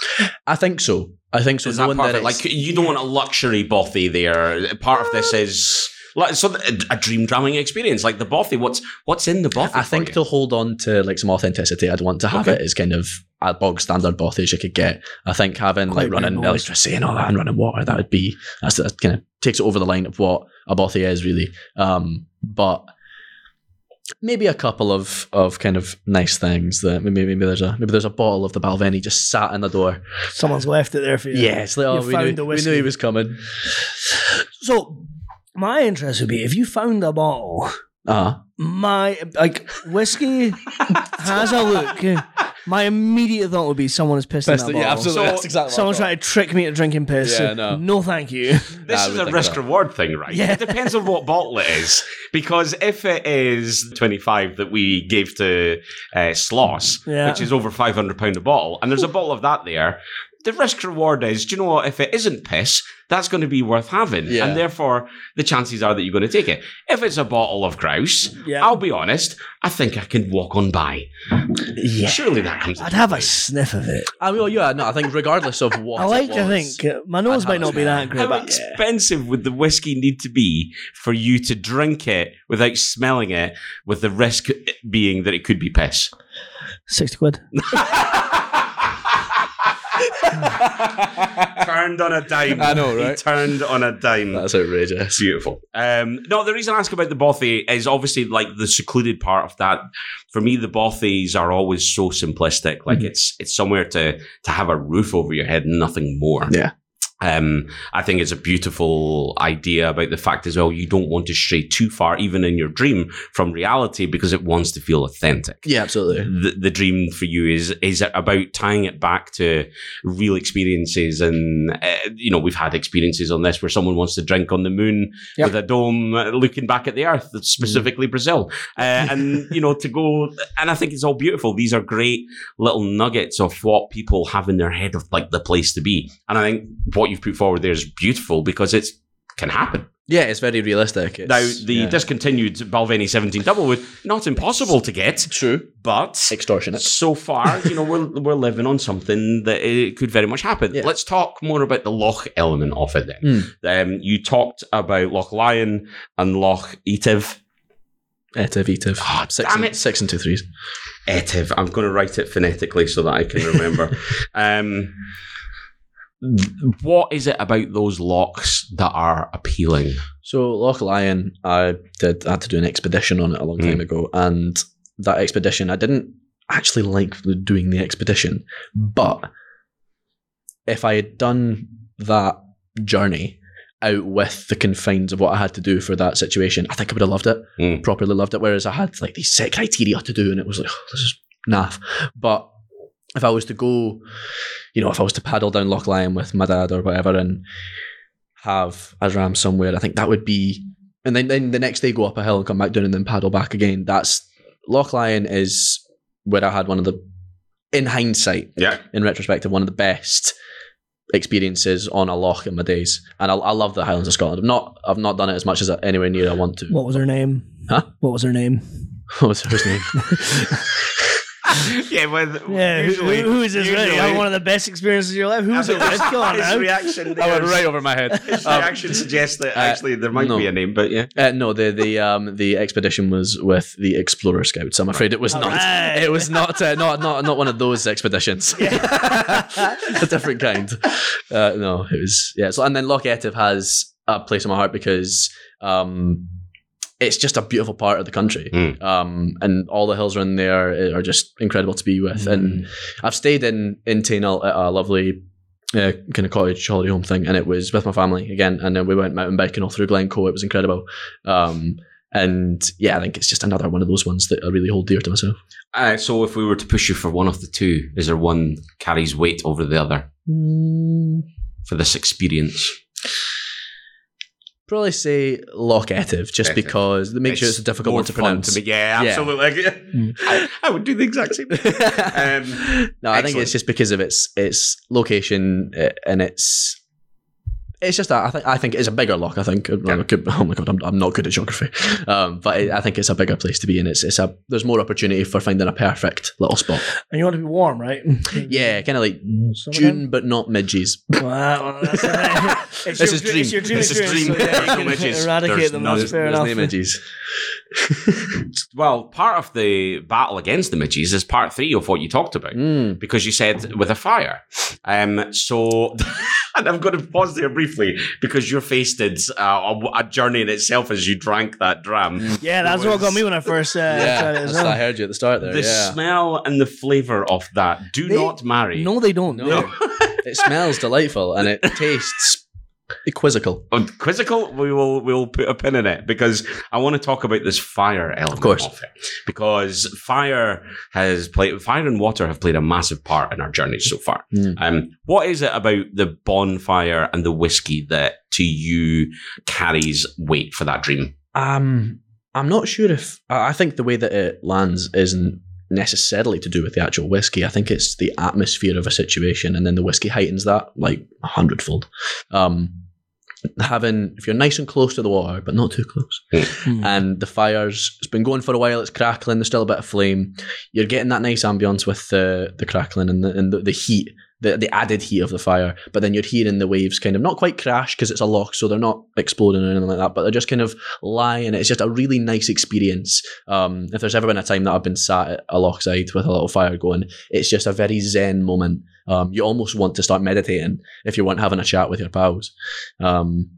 I think so. I think so. is that knowing part of it? Like, you don't want a luxury Bothy there. Part of this is like so a, a dream dramming experience. Like the Bothy, what's what's in the Bothy? I for think you? to hold on to like some authenticity, I'd want to have Okay. it as kind of a bog standard bothy as you could get. I think having Quite like running right, electricity and all that and running water, that would be that's that kind of takes it over the line of what a bothy is really. Um, but maybe a couple of of kind of nice things that maybe maybe there's a maybe there's a bottle of the Balvenie just sat in the door. Someone's left it there for you. Yeah, it's like oh we found knew, we knew he was coming. So my interest would be if you found a bottle, Uh my like whiskey has a look. My immediate thought would be someone has pissed in that bottle. So- that's exactly Someone's trying to trick me into drinking piss. Yeah, no. no, thank you. This Nah, I is would a think risk that. reward thing, right? Yeah. It depends on what bottle it is. Because if it is 25 that we gave to uh, Sloss, Yeah. which is over £500 a bottle, and there's a bottle of that there, the risk reward is, do you know what? If it isn't piss, that's going to be worth having. Yeah. And therefore, the chances are that you're going to take it. If it's a bottle of grouse, Yeah. I'll be honest, I think I can walk on by. yeah. Surely that comes. I'd have a sniff of it. I mean, well, yeah, no, I think regardless of what I like it to think uh, my nose I'd might not be that great, How but expensive would the whiskey need to be for you to drink it without smelling it, with the risk being that it could be piss? sixty quid. turned on a dime. I know, He right? turned on a dime. That's outrageous. Beautiful. Um, no, the reason I ask about the bothy is obviously like the secluded part of that. For me, the bothies are always so simplistic. Like Mhm. it's it's somewhere to to have a roof over your head and nothing more. Yeah. Um, I think it's a beautiful idea about the fact as well. You don't want to stray too far, even in your dream, from reality because it wants to feel authentic Yeah, absolutely. the, the dream for you is is about tying it back to real experiences and uh, you know we've had experiences on this where someone wants to drink on the moon Yep. with a dome uh, looking back at the earth specifically brazil uh, and you know to go and i think it's all beautiful these are great little nuggets of what people have in their head of like the place to be and i think what you've put forward there is beautiful because it can happen Yeah, it's very realistic. It's, now the yeah. discontinued balvenie 17 doublewood not impossible to get true but extortionate. so far, you know, we're, we're living on something that it could very much happen. Yeah. Let's talk more about the Loch element of it then. Um, you talked about Loch Lyon and Loch Etiv. Etiv, etiv. Oh, six, damn and, it. six and two threes. Etiv. I'm going to write it phonetically so that I can remember. um, what is it about those locks that are appealing? So Loch Lyon, I did I had to do an expedition on it a long time Mm. ago, and that expedition I didn't actually like doing the expedition, but if I had done that journey out with the confines of what I had to do for that situation, I think I would have loved it, Mm. properly loved it. Whereas I had like these set criteria to do, and it was like, oh, this is naff. But if I was to go, you know, if I was to paddle down Loch Lyon with my dad or whatever, and have a ram somewhere, I think that would be. And then, then the next day go up a hill and come back down and then paddle back again. That's Loch Lyon is where I had one of the, in hindsight, Yeah. in retrospective, one of the best experiences on a loch in my days. And I, I love the Highlands of Scotland. I've not I've not done it as much as anywhere near I want to. What was her name? Huh? What was her name? What was her name? yeah, well, Yeah, who, who is this? usually- Really? One of the best experiences of your life. Who's it with? Come on His now. reaction I went right over my head. His Um, reaction suggests that uh, actually there might no. be a name, but yeah. Uh, no, the the um the expedition was with the Explorer Scouts. I'm afraid it was not. Alright. It was not uh, not not not one of those expeditions. a different kind. Uh, no, it was yeah. So and then Loch Etive has a place in my heart because um it's just a beautiful part of the country. Mm. Um, and all the hills around there are just incredible to be with. And I've stayed in in Taynuilt at a lovely uh, kind of cottage holiday home thing, and it was with my family again. And then we went mountain biking all through Glencoe. It was incredible. Um, and yeah, I think it's just another one of those ones that I really hold dear to myself. Uh, so if we were to push you for one of the two, is there one carries weight over the other for this experience? Probably say Loch Etive, just because they make sure it's a difficult one to pronounce. me. Yeah, Yeah. absolutely. I, I would do the exact same. thing. Um, no, I think it's just because of its its location uh, and its. It's just that I think I think it's a bigger lock. I think. Yeah. I could- oh my god, I'm, I'm not good at geography, um, but I I think it's a bigger place to be, and it's it's a there's more opportunity for finding a perfect little spot. And you want to be warm, right? Yeah, kind of like Summertime? June, but not midges. Wow, that's it. It's This your is dream. It's your dream This is dream. so yeah, no midges. Eradicate There's them. no- That's fair enough. no midges. well, part of the battle against the midges is part three of what you talked about. Mm. because you said with a fire. Um, so, and I'm going to pause there briefly because you're fasted uh, a, a journey in itself as you drank that dram. Yeah, that's what got me when I first uh, tried it Yeah, as that's I heard you at the start there. The yeah, smell and the flavour of that do They- not marry. No, they don't. No. it smells delightful and it tastes quizzical. On quizzical, we will we will put a pin in it because I want to talk about this fire element of, course. it because fire has played fire and water have played a massive part in our journey so far. Mm. Um, what is it about the bonfire and the whiskey that to you carries weight for that dream? Um, I'm not sure if I think the way that it lands isn't necessarily to do with the actual whiskey. I think it's the atmosphere of a situation, and then the whiskey heightens that like a hundredfold. Um, having if you're nice and close to the water, but not too close, Mm. and the fires it's been going for a while. It's crackling. There's still a bit of flame. You're getting that nice ambience with the the crackling and the and the, the heat. The, the added heat of the fire, but then you're hearing the waves kind of not quite crash because it's a lock, so they're not exploding or anything like that, but they're just kind of lying. It's just a really nice experience. Um, if there's ever been a time that I've been sat at a lockside with a little fire going, it's just a very zen moment. Um, you almost want to start meditating if you weren't having a chat with your pals. Um,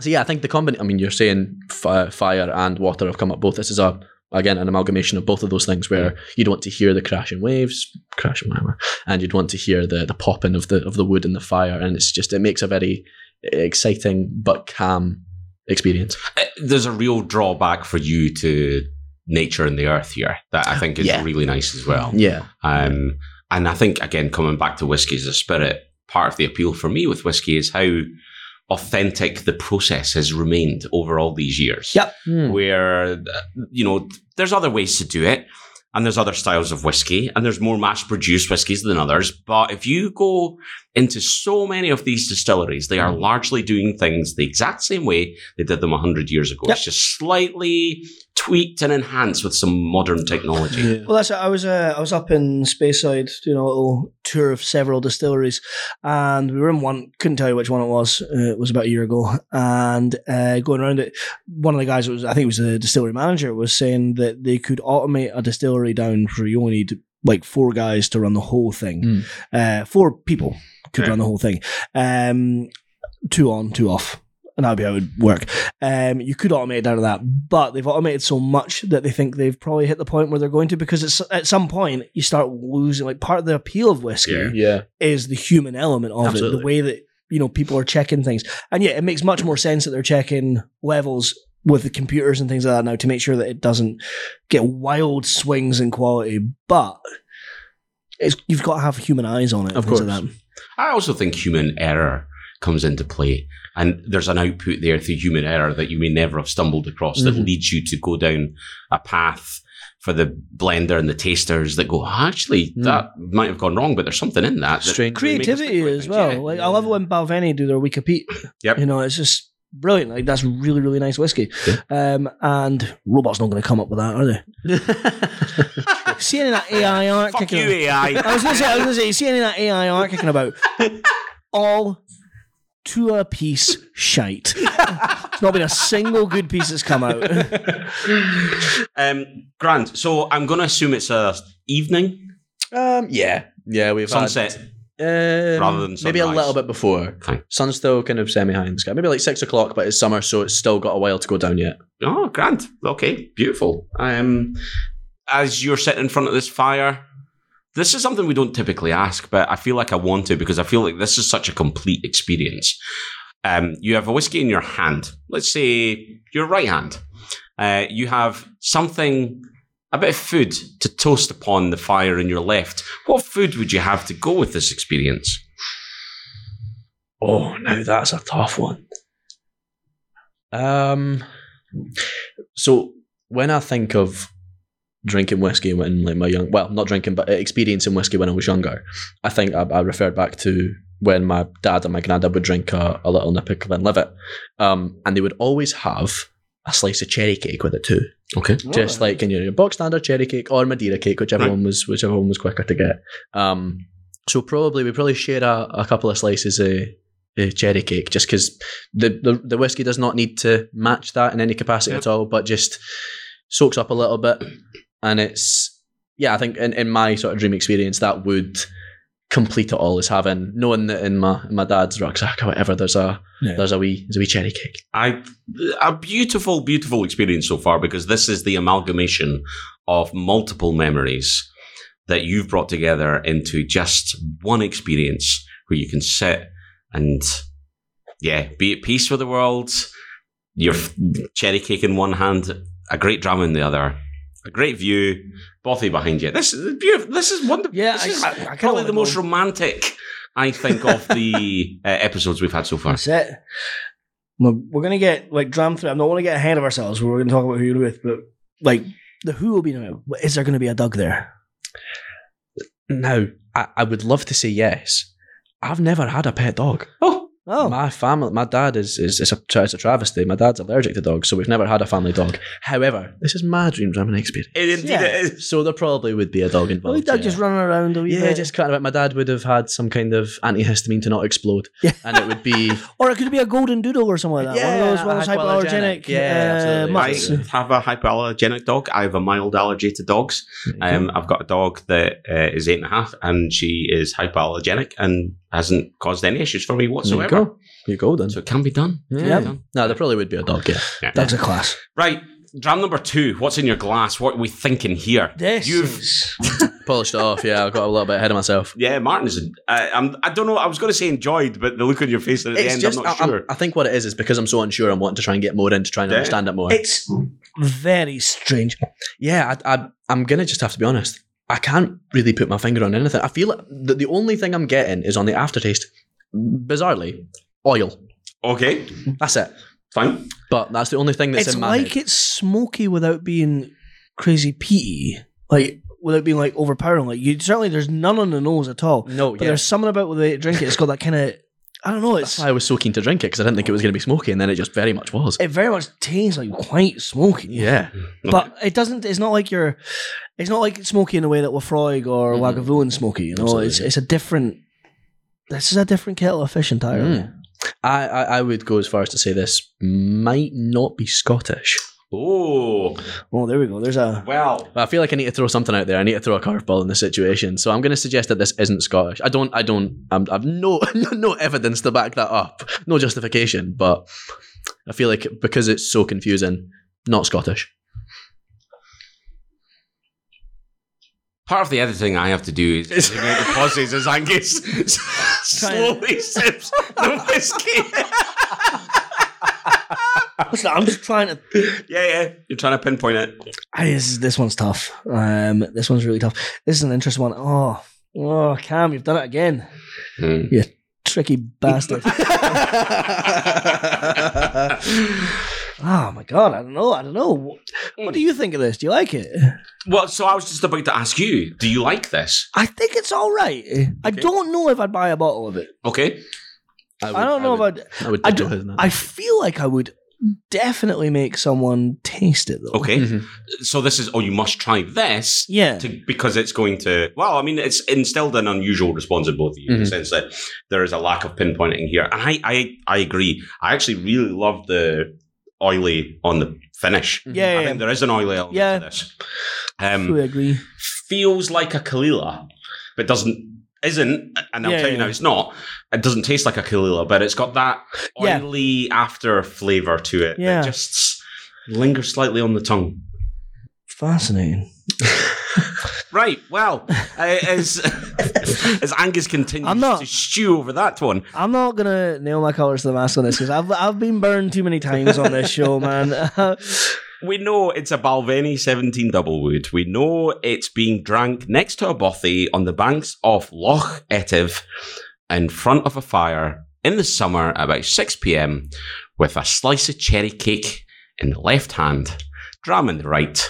so yeah, I think the combination. I mean, you're saying fi- fire and water have come up both. This is a again an amalgamation of both of those things where you'd want to hear the crashing waves, crashing whatever, and you'd want to hear the the popping of the of the wood and the fire, and it's just it makes a very exciting but calm experience. Uh, There's a real drawback for you to nature and the earth here that I think is Yeah. really nice as well. Yeah, Um, and I think again, coming back to whiskey as a spirit, part of the appeal for me with whiskey is how authentic the process has remained over all these years. Yep. Hmm. Where uh, you know, there's other ways to do it, and there's other styles of whiskey, and there's more mass-produced whiskies than others. But if you go into so many of these distilleries, they are largely doing things the exact same way they did them hundred years ago. Yep. It's just slightly tweaked and enhanced with some modern technology. Well, that's it. I was uh, I was up in Speyside doing a little tour of several distilleries, and we were in one. Couldn't tell you which one it was. Uh, it was about a year ago, and uh, going around it, one of the guys was I think it was the distillery manager was saying that they could automate a distillery down for you only need like four guys to run the whole thing. Mm. Uh, four people could Yeah. run the whole thing. Um, two on, two off. And that'd be how it would work. Um, you could automate it down to that, but they've automated so much that they think they've probably hit the point where they're going to because it's at some point you start losing like part of the appeal of whiskey Yeah. yeah, is the human element of it, the way that you know people are checking things, and yeah, it makes much more sense that they're checking levels with the computers and things like that now to make sure that it doesn't get wild swings in quality, but. It's, you've got to have human eyes on it. Of things like course. that. I also think human error comes into play. And there's an output there through human error that you may never have stumbled across that Mhm. leads you to go down a path for the blender and the tasters that go, actually, Mm. that might have gone wrong, but there's something in that. that Strange. may make us creativity as things." well. Yeah. Like I love it when Balvenie do their Week of Peat. Yep. You know, it's just brilliant. Like that's really, really nice whiskey. Um, and robots not going to come up with that, are they? See any of that AI art Fuck kicking? you, AI. I was going to say, I was going to say, you see any of that AI art kicking about? All to a piece shite. There's not been a single good piece that's come out. um, Grant, so I'm going to assume it's a evening um, yeah, yeah. We've had- sunset. Um, Rather than sunrise. maybe a little bit before. Fine. Sun's still kind of semi high in the sky. Maybe like six o'clock, but it's summer, so it's still got a while to go down yet. Oh, Grant. Okay, beautiful. Um, as you're sitting in front of this fire, this is something we don't typically ask, but I feel like I want to because I feel like this is such a complete experience. Um, you have a whiskey in your hand. Let's say your right hand. Uh, you have something, a bit of food to toast upon the fire in your left. What food would you have to go with this experience? Oh, now that's a tough one. Um, so when I think of drinking whiskey when like my young, well, not drinking, but experiencing whiskey when I was younger, I think I, I referred back to when my dad and my granddad would drink a, a little nip of Glenlivet, um, and they would always have a slice of cherry cake with it too. Okay. just like in your box standard cherry cake or Madeira cake, whichever Right. one was whichever one was quicker to get. Um, so probably we probably share a, a couple of slices of, of cherry cake, just because the, the the whiskey does not need to match that in any capacity Yep. at all, but just soaks up a little bit, and it's yeah. I think in, in my sort of dream experience, that would complete it all is having knowing that in my in my dad's rucksack or whatever there's a Yeah. there's a wee there's a wee cherry cake. I a beautiful, beautiful experience so far because this is the amalgamation of multiple memories that you've brought together into just one experience where you can sit and yeah, be at peace with the world. Your cherry cake in one hand, a great dram in the other, a great view, bothy behind you. This is beautiful. This is wonderful. Yeah, this I- is I- I probably the most romantic. I think of the uh, episodes we've had so far. That's it. We're, we're gonna get like drum through. I don't want to get ahead of ourselves. We're gonna talk about who you're with, but like the who will be now. Is there gonna be a Doug there? Now, I, I would love to say yes. I've never had a pet dog. Oh, Oh, My family, my dad is is it's a, it's a travesty. My dad's allergic to dogs, so we've never had a family dog. However, this is my dream dramming experience. it, indeed Yeah. it is. So there probably would be a dog well, involved. dad yeah. just running around a wee yeah, bit. just kind of. My dad would have had some kind of antihistamine to not explode, Yeah. and it would be or it could be a golden doodle or something like that. Yeah, one of those, one of those hypoallergenic. hypoallergenic. Yeah, uh, absolutely. I have a hypoallergenic dog. I have a mild allergy to dogs. Um, I've got a dog that uh, is eight and a half, and she is hypoallergenic and hasn't caused any issues for me There you whatsoever. go. You go then. So it can be done. It can Yeah. be done. No, there probably would be a dog. Yeah. Yeah. Dogs a class. Right. Dram number two. What's in your glass? What are we thinking here? This You've- is Polished it off. Yeah, I got a little bit ahead of myself. Yeah, Martin is. Uh, I'm, I don't know. I was going to say enjoyed, but the look on your face at the end, just, I'm not I, sure. I'm- I think what it is is because I'm so unsure. I'm wanting to try and get more into trying to Yeah. understand it more. it's very strange. yeah, I, I, I'm gonna just have to be honest. I can't really put my finger on anything. I feel that the, the only thing I'm getting is on the aftertaste. Bizarrely, oil. okay, That's it. fine. But that's the only thing that's it's in my like head. it's smoky without being crazy peaty, like without being like overpowering. Like you certainly there's none on the nose at all. No, But yeah. there's something about the way you drink it. It's got that kind of I don't know. That's why I was so keen to drink it because I didn't think it was going to be smoky, and then it just very much was. it very much tastes like quite smoky. yeah, But it doesn't. It's not like you're. It's not like smoky in the way that Laphroaig or Mhm. Lagavulin smoky. You know, Absolutely. it's it's a different. This is a different kettle of fish entirely. Mm. I, I I would go as far as to say this might not be Scottish. Oh, Oh, there we go. There's a. well. But I feel like I need to throw something out there. I need to throw a curveball in the situation. So I'm going to suggest that this isn't Scottish. I don't. I don't. I'm, I've no no evidence to back that up. No justification. But I feel like because it's so confusing, not Scottish. Part of the editing I have to do is is make the pauses as Angus slowly sips the whiskey. Listen, I'm just trying to. yeah, yeah. You're trying to pinpoint it. I, this, this one's tough. Um, this one's really tough. This is an interesting one. Oh, oh, Cam, you've done it again. You Tricky bastard. oh my god, I don't know. I don't know. What, what do you think of this? Do you like it? Well, so I was just about to ask you, do you like this? I think it's all right. I Okay. don't know if I'd buy a bottle of it. Okay. would- I don't know would, if I'd. I would I, do, that. I feel like I would definitely make someone taste it though. Okay. Mhm. So this is, oh, you must try this. Yeah. To, because it's going to, well, I mean, it's instilled an unusual response in both of you in the Mhm. sense that there is a lack of pinpointing here. And I, I, I agree. I actually really love the oily on the finish. Yeah. I yeah, think there is an oily element Yeah. to this. I Um, fully agree. feels like a Caol Ila, but doesn't isn't. And I'll Yeah, tell you yeah. now, it's not. It doesn't taste like a Caol Ila, but it's got that Yeah. oily after flavor to it Yeah. that just lingers slightly on the tongue. Fascinating. Right. Well, uh, as as Angus continues I'm not- to stew over that one, I'm not gonna nail my colors to the mast on this because I've I've been burned too many times on this show, man. we know it's a Balvenie 17 double wood. We know it's being drank next to a bothy on the banks of Loch Etive in front of a fire in the summer at about 6 pm with a slice of cherry cake in the left hand, dram in the right.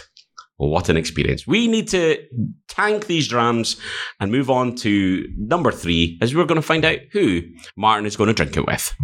Well, what an experience. We need to tank these drams and move on to number three as we're going to find out who Martin is going to drink it with.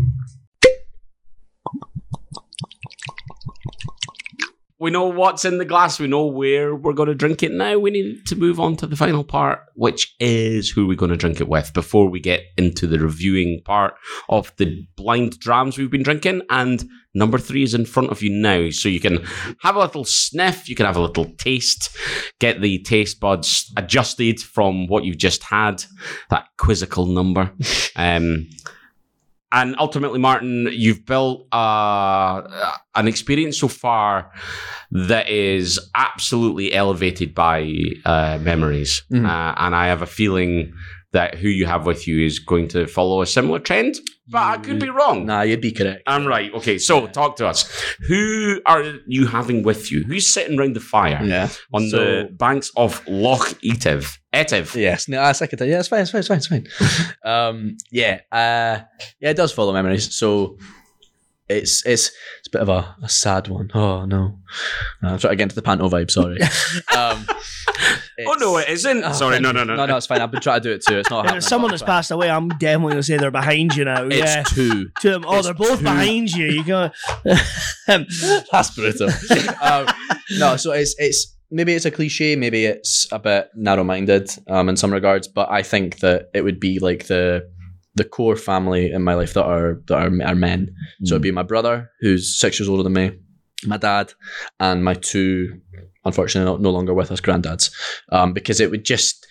We know what's in the glass. We know where we're going to drink it now. We need to move on to the final part, which is who we're going to drink it with before we get into the reviewing part of the blind drams we've been drinking. And number three is in front of you now. So you can have a little sniff, you can have a little taste, get the taste buds adjusted from what you've just had, that quizzical number. um, and ultimately, Martin, you've built uh, an experience so far that is absolutely elevated by uh, memories. Mhm. Uh, and I have a feeling that who you have with you is going to follow a similar trend, but I could be wrong. Nah, you'd be correct. I'm right. Okay, so talk to us. Who are you having with you? Who's sitting around the fire yeah. on So- the banks of Loch Etive? Etive. Yes, no, that's second time. Yeah, it's fine, it's fine, it's fine, it's fine. um, yeah, uh, yeah, it does follow memories. So it's it's it's a bit of a, a sad one. Oh no, uh, I'm trying to get into the panto vibe. Sorry. um, Oh no, it isn't. Oh, Sorry, no, no, no, no, no. It's fine. I've been trying to do it too. It's not. If happening, someone but that's it's passed away, I'm definitely gonna say they're behind you now. It's yeah. two. To them. Oh, it's they're both two. behind you. You go. That's brutal. um, no, so it's it's maybe it's a cliche, maybe it's a bit narrow-minded um, in some regards, but I think that it would be like the the core family in my life that are that are, are men. So it'd be my brother, who's six years older than me, my dad, and my two, unfortunately, no, no longer with us, granddads, um, because it would just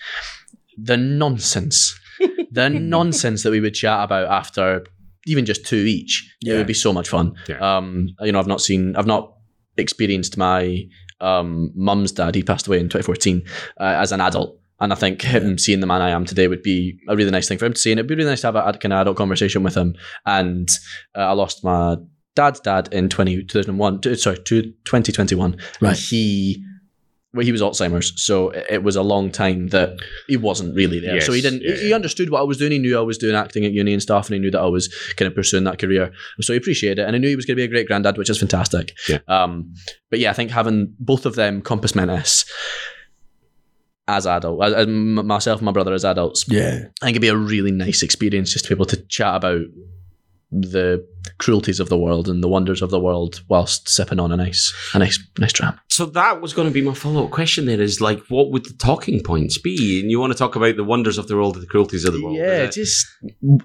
the nonsense, the nonsense that we would chat about after even just two each. Yeah. It would be so much fun. Yeah. Um, you know, I've not seen, I've not experienced my um, mum's dad. He passed away in 2014 uh, as an adult. And I think him seeing the man I am today would be a really nice thing for him to see. And it'd be really nice to have a, kind of adult conversation with him. And uh, I lost my dad's dad in 20, 2001, t- sorry, two- 2021. Right. He, well, he was Alzheimer's. So it, was a long time that he wasn't really there. so he didn't, yeah. he, understood what I was doing. He knew I was doing acting at uni and stuff. And he knew that I was kind of pursuing that career. So he appreciated it. And I knew he was going to be a great granddad, which is fantastic. Yeah. Um, but yeah, I think having both of them compos mentis as adult, as, as myself and my brother as adults, yeah. I think it'd be a really nice experience just to be able to chat about the cruelties of the world and the wonders of the world whilst sipping on a nice, a nice, nice dram. So that was going to be my follow up question. There is like, what would the talking points be? And you want to talk about the wonders of the world, and the cruelties of the world? Yeah, it? just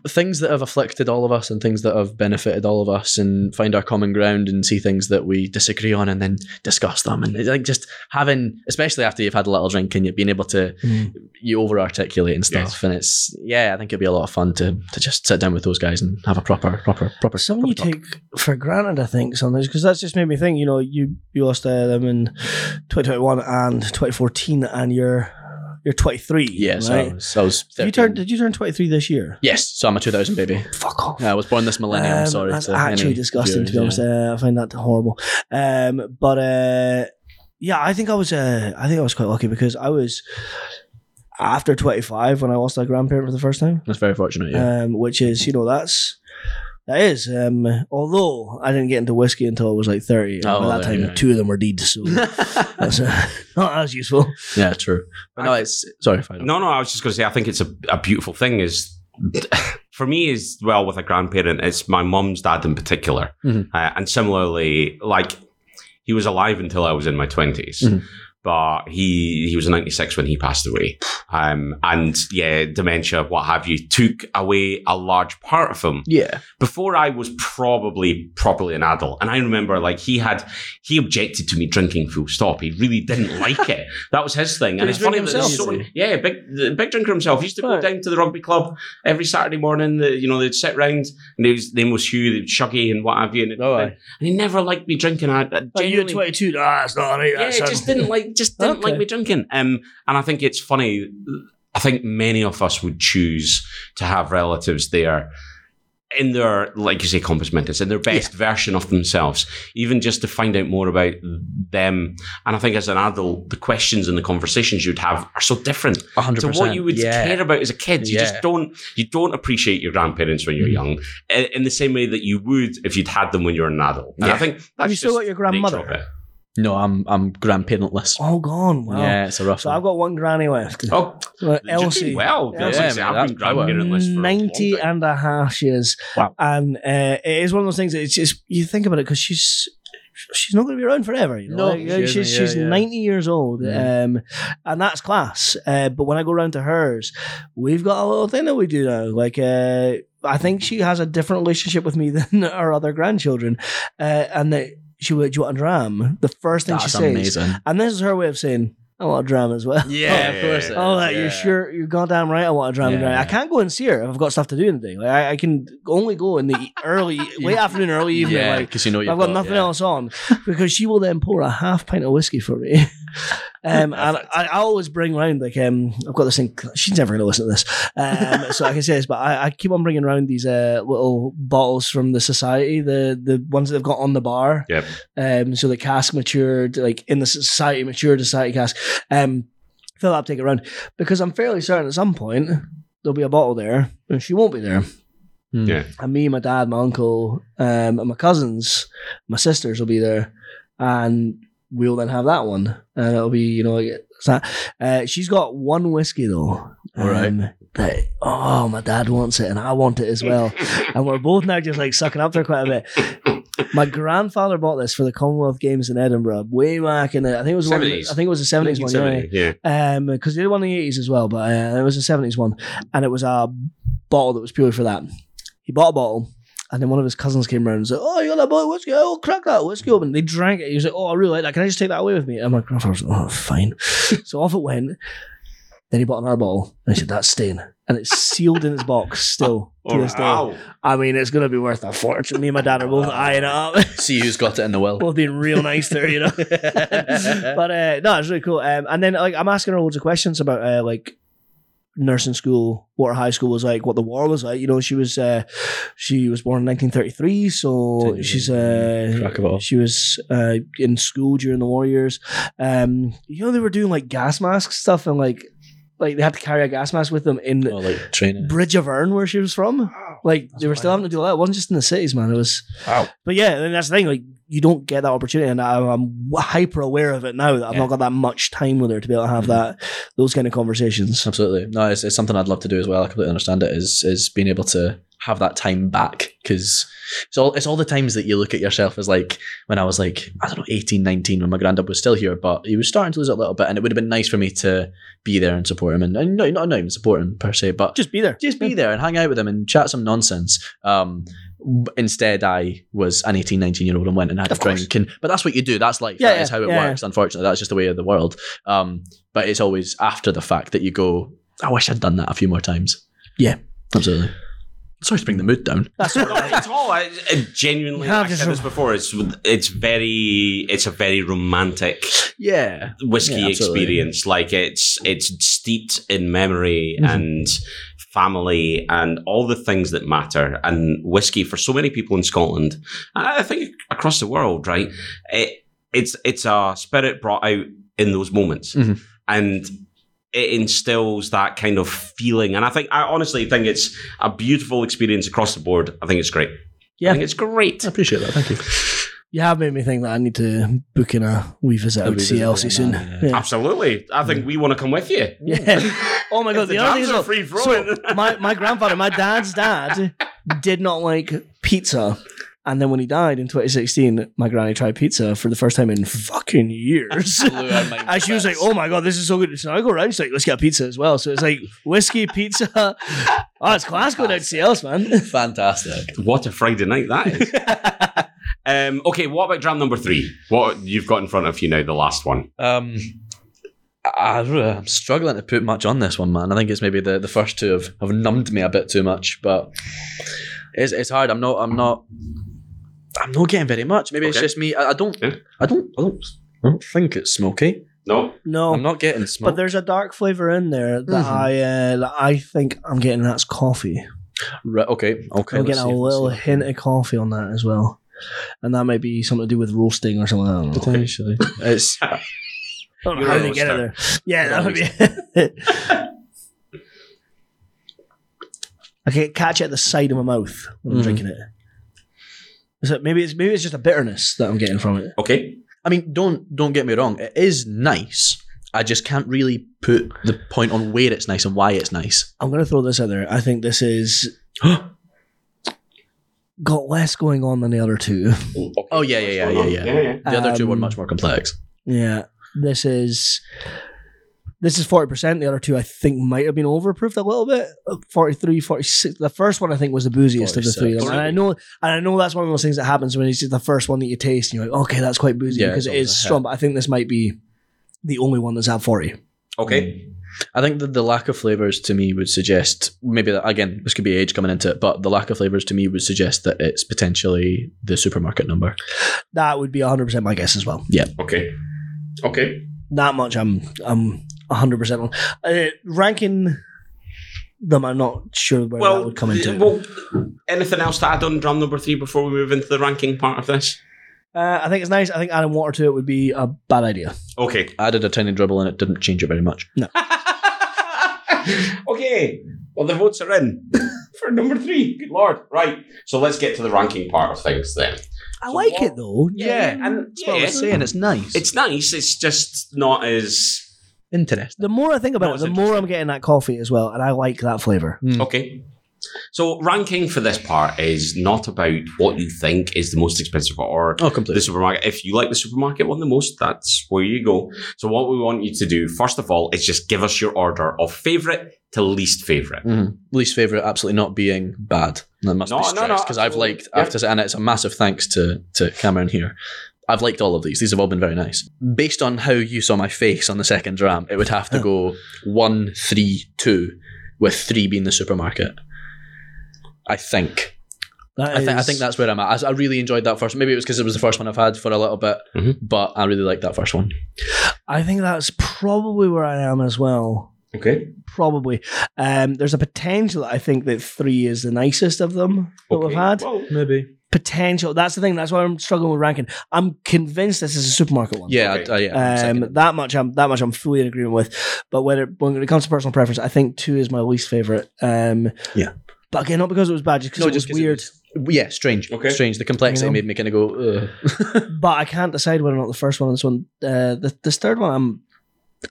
things that have afflicted all of us and things that have benefited all of us, and find our common ground and see things that we disagree on, and then discuss them. And it's like just having, especially after you've had a little drink and you've been able to Mm. you over articulate and stuff. Yes. And it's yeah, I think it'd be a lot of fun to to just sit down with those guys and have a proper, proper, proper. Something you take for granted, I think, sometimes because that's just made me think. You know, you you lost uh, them in 2021 and 2014, and you're you're 23. Yeah, so I was, I was you turned? Did you turn 23 this year? Yes, so I'm a 2000 baby. Fuck off. Yeah, I was born this millennium. Um, sorry, that's actually disgusting. to be honest, yeah. uh, I find that horrible. Um, but uh, yeah, I think I was. Uh, I think I was quite lucky because I was after 25 when I lost a grandparent for the first time. That's very fortunate. Yeah. um, which is you know that's that is. Um, although I didn't get into whiskey until I was like thirty, and Oh, by that there time you go. two of them were deeds, so that's uh, not as useful. yeah, true. But no, it's sorry. Final. No, no, I was just going to say, I think it's a, a beautiful thing. Is for me as well with a grandparent, it's my mum's dad in particular, Mhm. uh, and similarly, like he was alive until I was in my 20s Mhm. But he he was 96 when he passed away, um, and yeah, dementia, what have you, took away a large part of him Yeah. before I was probably properly an adult. And I remember like he had he objected to me drinking full stop. He really didn't like it. That was his thing. And it's funny that himself? so yeah, big big drinker himself. He used to go Right. down to the rugby club every Saturday morning. The, you know, they'd sit round and his name was Hugh, they'd shuggy and what have you. And, Oh, aye. and he never liked me drinking. I, I Are you at twenty two? Nah, that's not right. yeah, That's just didn't like just didn't like me drinking. Um, and I think it's funny. I think many of us would choose to have relatives there in their, like you say, compos mentis, in their best version of themselves, even just to find out more about them. And I think as an adult, the questions and the conversations you'd have are so different A hundred to percent. what you would yeah. care about as a kid. You Yeah. just don't you don't appreciate your grandparents when you're Mm. young, in, in the same way that you would if you'd had them when you're an adult. And I think that's Have you still got your grandmother? Of it. No, I'm I'm grandparentless. all gone. Wow. Yeah, it's a rough So one. I've got one granny left. Oh, You're Elsie. well. Yeah, I man, say, I've been grandparentless for 90 a long time. and a half she is. Wow. And uh, it is one of those things that it's just, you think about it because she's, she's not going to be around forever. You know? No, Like, she isn't, she's, yeah, she's yeah. 90 years old. Mm. Um, and that's class. Uh, but when I go round to hers, we've got a little thing that we do now. Like, uh, I think she has a different relationship with me than our other grandchildren. Uh, and that she would, do you want a dram? The first thing That's she says, amazing. and this is her way of saying, I want a dram as well. Yeah, of course it Oh, is, like, yeah. you're sure you're goddamn right. I want a dram and Yeah. dry. I can't go and see her if I've got stuff to do in the day. Like I, I can only go in the early, late afternoon, early evening. Yeah, Like because you know you've I've got, nothing yeah. else on because she will then pour a half pint of whiskey for me. um, and I, I always bring round like um, I've got this thing. She's never going to listen to this, um, so I can say this. But I, I keep on bringing around these uh, little bottles from the society, the the ones that they've got on the bar. Yep. Um, so the cask matured, like in the society matured society cask. Um, fill up, take it around because I'm fairly certain at some point there'll be a bottle there and she won't be there. Hmm. Yeah. And me, my dad, my uncle, um, and my cousins, my sisters will be there, and we'll then have that one, and it'll be you know. Uh, she's got one whiskey though. All right. um, that, oh, my dad wants it, and I want it as well. and we're both now just like sucking up to her quite a bit. My grandfather bought this for the Commonwealth Games in Edinburgh way back in the, I think it was one, the- 70s. I think it was the seventies one. Yeah, 1970, yeah. um, because they did one in the eighties as well, but uh, it was a seventies one, and it was a bottle that was purely for that. He bought a bottle, and then one of his cousins came around and said, "Oh, you got that bottle of whiskey? Oh, crack that whiskey open." They drank it. He was like, "Oh, I really like that. Can I just take that away with me?" And my grandfather was like, "Oh, fine." so off it went. Then he bought another bottle, and he said, "That's staying," and it's sealed in its box still to Oh, this day. wow. I mean, it's gonna be worth a fortune. Me and my dad are both eyeing it up. See who's got it in the will. both being real nice there, you know. but uh, no, it's really cool. Um, and then like I'm asking her loads of questions about uh, like nursing school, what her high school was like, what the war was like. You know, she was uh, she was born in 1933, so she's uh, Crack of all. she was uh, in school during the war years. Um, you know, they were doing like gas mask stuff and like like they had to carry a gas mask with them in Oh, like training. Bridge of Earn, where she was from. Like they were still having to do that. It wasn't just in the cities, man. It was. Wow. But yeah, and that's the thing. Like you don't get that opportunity, and I'm, I'm hyper aware of it now that I've Yeah. not got that much time with her to be able to have mm-hmm. that those kind of conversations. Absolutely. No, it's, it's something I'd love to do as well. I completely understand it. Is is being able to have that time back because it's all it's all the times that you look at yourself as like when I was like I don't know 18, 19 when my granddad was still here, but he was starting to lose it a little bit, and it would have been nice for me to be there and support him, and, and no, not not even support him per se, but Just be there. just be there and hang out with him and chat some nonsense. Um, instead, I was an 18, 19 year old and went and had Of a course. drink. And, but that's what you do. That's life. Yeah, that is yeah, how it yeah, works. Unfortunately, that's just the way of the world. Um, but it's always after the fact that you go, I wish I'd done that a few more times. Yeah. Absolutely. Sorry to bring the mood down. That's all Not at all. I, I genuinely, You have I just said this before. It's it's very, it's a very romantic Yeah. whiskey Yeah, experience. Like it's it's steeped in memory Mhm. and family and all the things that matter. And whiskey for so many people in Scotland, and I think across the world, right? It, it's it's a spirit brought out in those moments, Mhm. and it instills that kind of feeling. And I think I honestly think it's a beautiful experience across the board. I think it's great. Yeah. I think it's great. I appreciate that. Thank you. You have made me think that I need to book in a wee visit out to see Elsie soon. yeah. Yeah. Absolutely. I think we want to come with you. Yeah. Oh my god, the, the other thing is are though, free so my my grandfather, my dad's dad, did not like pizza. And then when he died in 2016, my granny tried pizza for the first time in fucking years. And she was like, "Oh my god, this is so good!" So I go around, she's like, "Let's get a pizza as well." So it's like whiskey, pizza. Oh, it's class going out to see else, man. Fantastic. What a Friday night that is. um, okay, what about dram number three? What you've got in front of you now, the last one. Um, I, I'm struggling to put much on this one, man. I think it's maybe the, the first two have, have numbed me a bit too much, but it's, it's hard. I'm not. I'm not. I'm not getting very much. Maybe it's Okay. just me. I, I don't. Yeah. I don't. I don't. I don't think it's smoky. No? No, I'm not getting smoke. but there's a dark flavor in there that Mhm. I uh, that I think I'm getting. That's coffee. Right, okay. Okay. I'm let's getting a let's little see. hint of coffee on that as well, and that might be something to do with roasting or something. I don't know. Potentially. it's. I don't know You're how a they get it there. Yeah, that would be. I can catch it at the side of my mouth when I'm Mhm. drinking it. Is it maybe it's maybe it's just a bitterness that I'm getting from it. Okay. I mean, don't don't get me wrong. It is nice. I just can't really put the point on where it's nice and why it's nice. I'm gonna throw this out there. I think this is got less going on than the other two. Oh, yeah, yeah, yeah, yeah, yeah. yeah, yeah. The other two were Um, much more complex. Yeah, this is this is 40%. The other two I think might have been overproofed a little bit. Uh, 43, 46. The first one I think was the booziest of the three. of them. And I know and I know that's one of those things that happens when it's just the first one that you taste and you're like, okay, that's quite boozy Yeah, because it's it always is a hit. strong. But I think this might be the only one that's at 40. Okay. I think that the lack of flavors to me would suggest maybe that again this could be age coming into it, but the lack of flavors to me would suggest that it's potentially the supermarket number. That would be 100% my guess as well. Yeah. Okay. Okay. That much I'm I'm 100% on. Uh, ranking them, I'm not sure where that would come into. well, anything else to add on dram number three before we move into the ranking part of this? Uh, I think it's nice. I think adding water to it would be a bad idea. Okay. Added a tiny dribble and it didn't change it very much. No. okay. Well, the votes are in. for number three. Good lord! Right. So let's get to the ranking part of things then. I So like what- it though. Yeah, and That's what I was saying. It's nice. it's nice. It's just not as interesting. The more I think about No, it, the more. I'm getting that coffee as well, and I like that flavor. Okay. So ranking for this part is not about what you think is the most expensive or Oh, the supermarket. If you like the supermarket one the most, that's where you go. So what we want you to do, first of all, is just give us your order of favorite to least favorite. Mhm. Least favorite, absolutely not being bad. That must No, be no, stressed no, because I've liked. I have to say, and it's a massive thanks to to Cameron here. I've liked all of these. These have all been very nice. Based on how you saw my face on the second dram, it would have to go one, three, two, with three being the supermarket. I think. I, th- I think that's where I'm at. I, I really enjoyed that first. Maybe it was because it was the first one I've had for a little bit, Mhm. but I really liked that first one. I think that's probably where I am as well. Okay. Probably. Um, there's a potential. that I think that three is the nicest of them that we've had. Well, Maybe. Potential. That's the thing. That's why I'm struggling with ranking. I'm convinced this is a supermarket one. Yeah, Okay. I, I, yeah. Um, that much I'm that much I'm fully in agreement with. But when it when it comes to personal preference, I think two is my least favorite. Um, Yeah. But again, not because it was bad, just because No, it was 'cause weird. yeah, strange. Okay. Strange. The complexity You know? made me kind of go, Ugh. but I can't decide whether or not the first one and this one. Uh, the this third one, I'm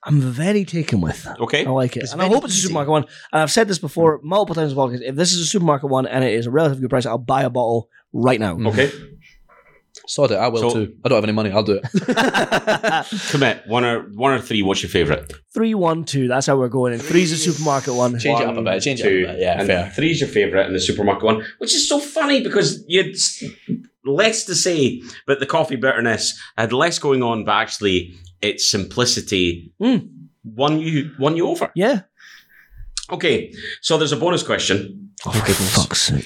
I'm very taken with. okay. I like it, It's and I hope it's a easy. supermarket one. And I've said this before multiple times in the podcast. If this is a supermarket one and it is a relatively good price, I'll buy a bottle right now. Okay. Sod it, I will So- too. I don't have any money, I'll do it. Commit. One or one or three. What's your favorite? Three, one, two. That's how we're going. And three's the supermarket one. Change it up a bit, change it up a bit, yeah, and fair. Three's your favorite, and the supermarket one, which is so funny because you had s- less to say, but the coffee bitterness had less going on, but actually its simplicity Mm. won you won you over. Yeah. Okay, so there's a bonus question. Oh, for fuck's sake.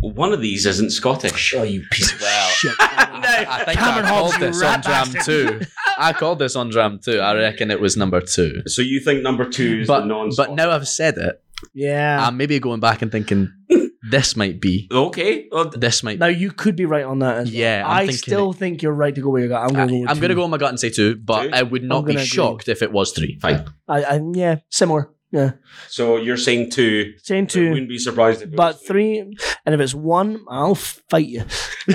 One of these isn't Scottish. Oh, you piece of well. Shit. I think Cameron I called you this on rat Dram bastard. 2. I called this on Dram 2. I reckon it was number 2. So you think number two is the But, non but now I've said it, Yeah. I'm maybe going back and thinking, this might be, Okay, well, this might now you could be right on that as well. Yeah, I'm I thinking still think you're right to go where you got. I'm going to go. with I'm going to go on my gut and say 2, but Two? I would not be gonna agree. shocked if it was 3. fine. I, I yeah, similar. Yeah, So you're saying two. saying two, wouldn't be surprised if but three. And if it's one, I'll fight you.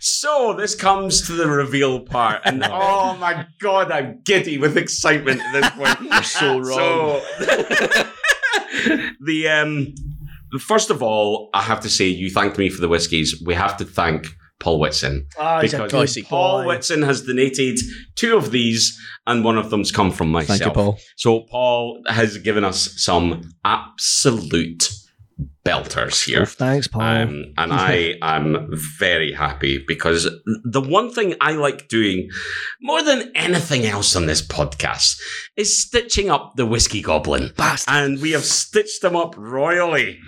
so this comes to the reveal part, and oh my god, I'm giddy with excitement at this point. You're so wrong. So the um, first of all, I have to say, you thanked me for the whiskies. We have to thank Paul Whitson Oh, he's a because good Paul boy. Whitson has donated two of these, and one of them's come from myself. Thank you, Paul. So Paul has given us some absolute belters here. Thanks, Paul. Um, and I am very happy because the one thing I like doing more than anything else on this podcast is stitching up the whiskey goblin. Bastard. And we have stitched them up royally.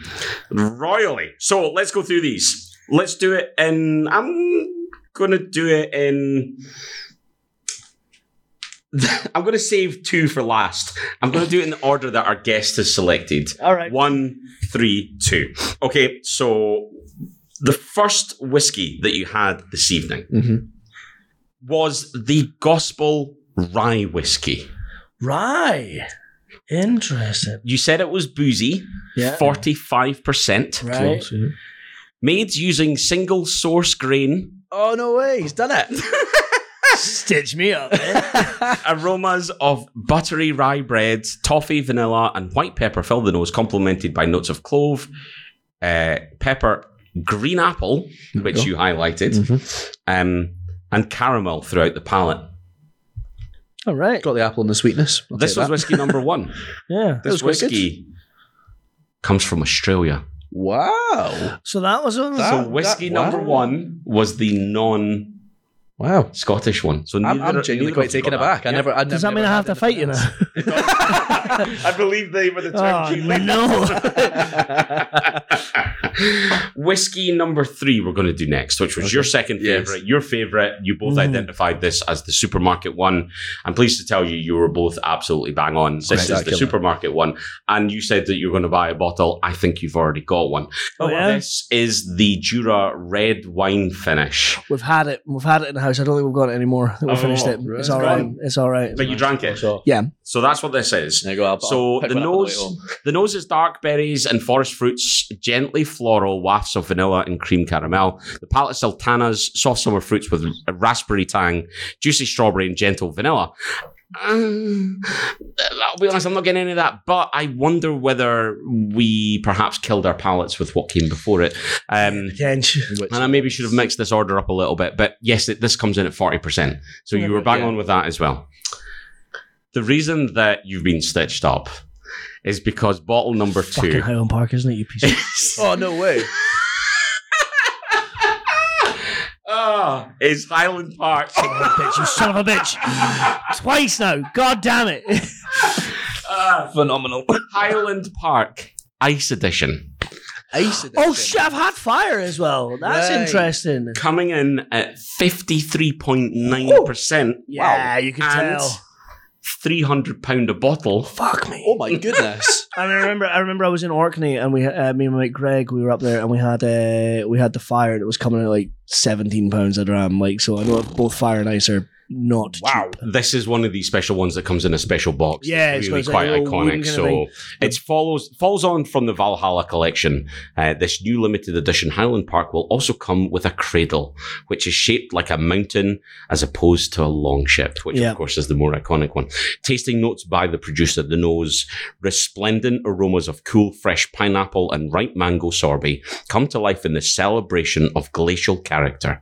Royally. So let's go through these. Let's do it in. I'm going to do it in. I'm going to save two for last. I'm going to do it in the order that our guest has selected. All right. One, three, two. Okay, so the first whiskey that you had this evening Mhm. was the Gospel Rye Whiskey. Rye. Interesting. You said it was boozy, Yeah. 45%, Right. Made using single source grain, Oh, no way. He's done it. Stitch me up. man. aromas of buttery rye bread, toffee, vanilla, and white pepper fill the nose, complemented by notes of clove, uh, pepper, green apple, which go. you highlighted, Mhm. um, and caramel throughout the palate. All right. Got the apple and the sweetness. I'll this was that. whiskey number one. Yeah. This was quite good. whiskey comes from Australia. Wow. So that was on. That- so whiskey that- number wow. one was the non Wow. Scottish one. So I'm, neither- I'm genuinely neither quite of you taken got aback. I Yeah. never. I Does never that mean I have to fight you anything now? I believe they were the Oh, terms you no. whiskey number three we're going to do next, which was Okay. your second Yes. favorite, your favorite. You both Mhm. identified this as the supermarket one. I'm pleased to tell you, you were both absolutely bang on. This is the Spectacular. supermarket one, and you said that you're going to buy a bottle. I think you've already got one. Oh, yeah? This is the Jura red wine finish, We've had it. We've had it in the house. I don't think we've got it anymore. We Oh, finished it. right. It's all right. It's all right. but you drank it. So, Yeah. So that's what this is. go. So the one up on the way nose- The nose is dark berries and forest fruits, gently floral wafts of vanilla and cream caramel. The palate is sultanas, soft summer fruits with a raspberry tang, juicy strawberry and gentle vanilla. Um, I'll be honest, I'm not getting any of that, but I wonder whether we perhaps killed our palates with what came before it. Um. And I maybe should have mixed this order up a little bit, but yes, it, this comes in at 40%. So you were bang Yeah. on with that as well. The reason that you've been stitched up is because bottle number Fucking two Highland Park, isn't it? You piece of Oh no way! Ah, is Highland Park. bitch. You son of a bitch. Twice now. God damn it. Ah, Phenomenal. Highland Park Ice Edition. Ice Edition. oh shit! I've had fire as well. That's Right. interesting. Coming in at 53.9%. Yeah, you can And tell. £300 a bottle. Fuck me. Oh my goodness! I remember. I remember. I was in Orkney, and we, uh, me and my mate Greg, we were up there, and we had, uh, we had the fire, and it was coming at like seventeen pounds a dram. Like, so I know both fire and ice are not cheap. This is one of these special ones that comes in a special box. Yeah, it's it's really quite a little wooden iconic. So it follows falls on from the Valhalla collection. Uh, this new limited edition Highland Park will also come with a cradle, which is shaped like a mountain as opposed to a long ship, which Yeah. of course is the more iconic one. Tasting notes by the producer: the nose, resplendent aromas of cool, fresh pineapple and ripe mango sorbet come to life in the celebration of glacial character.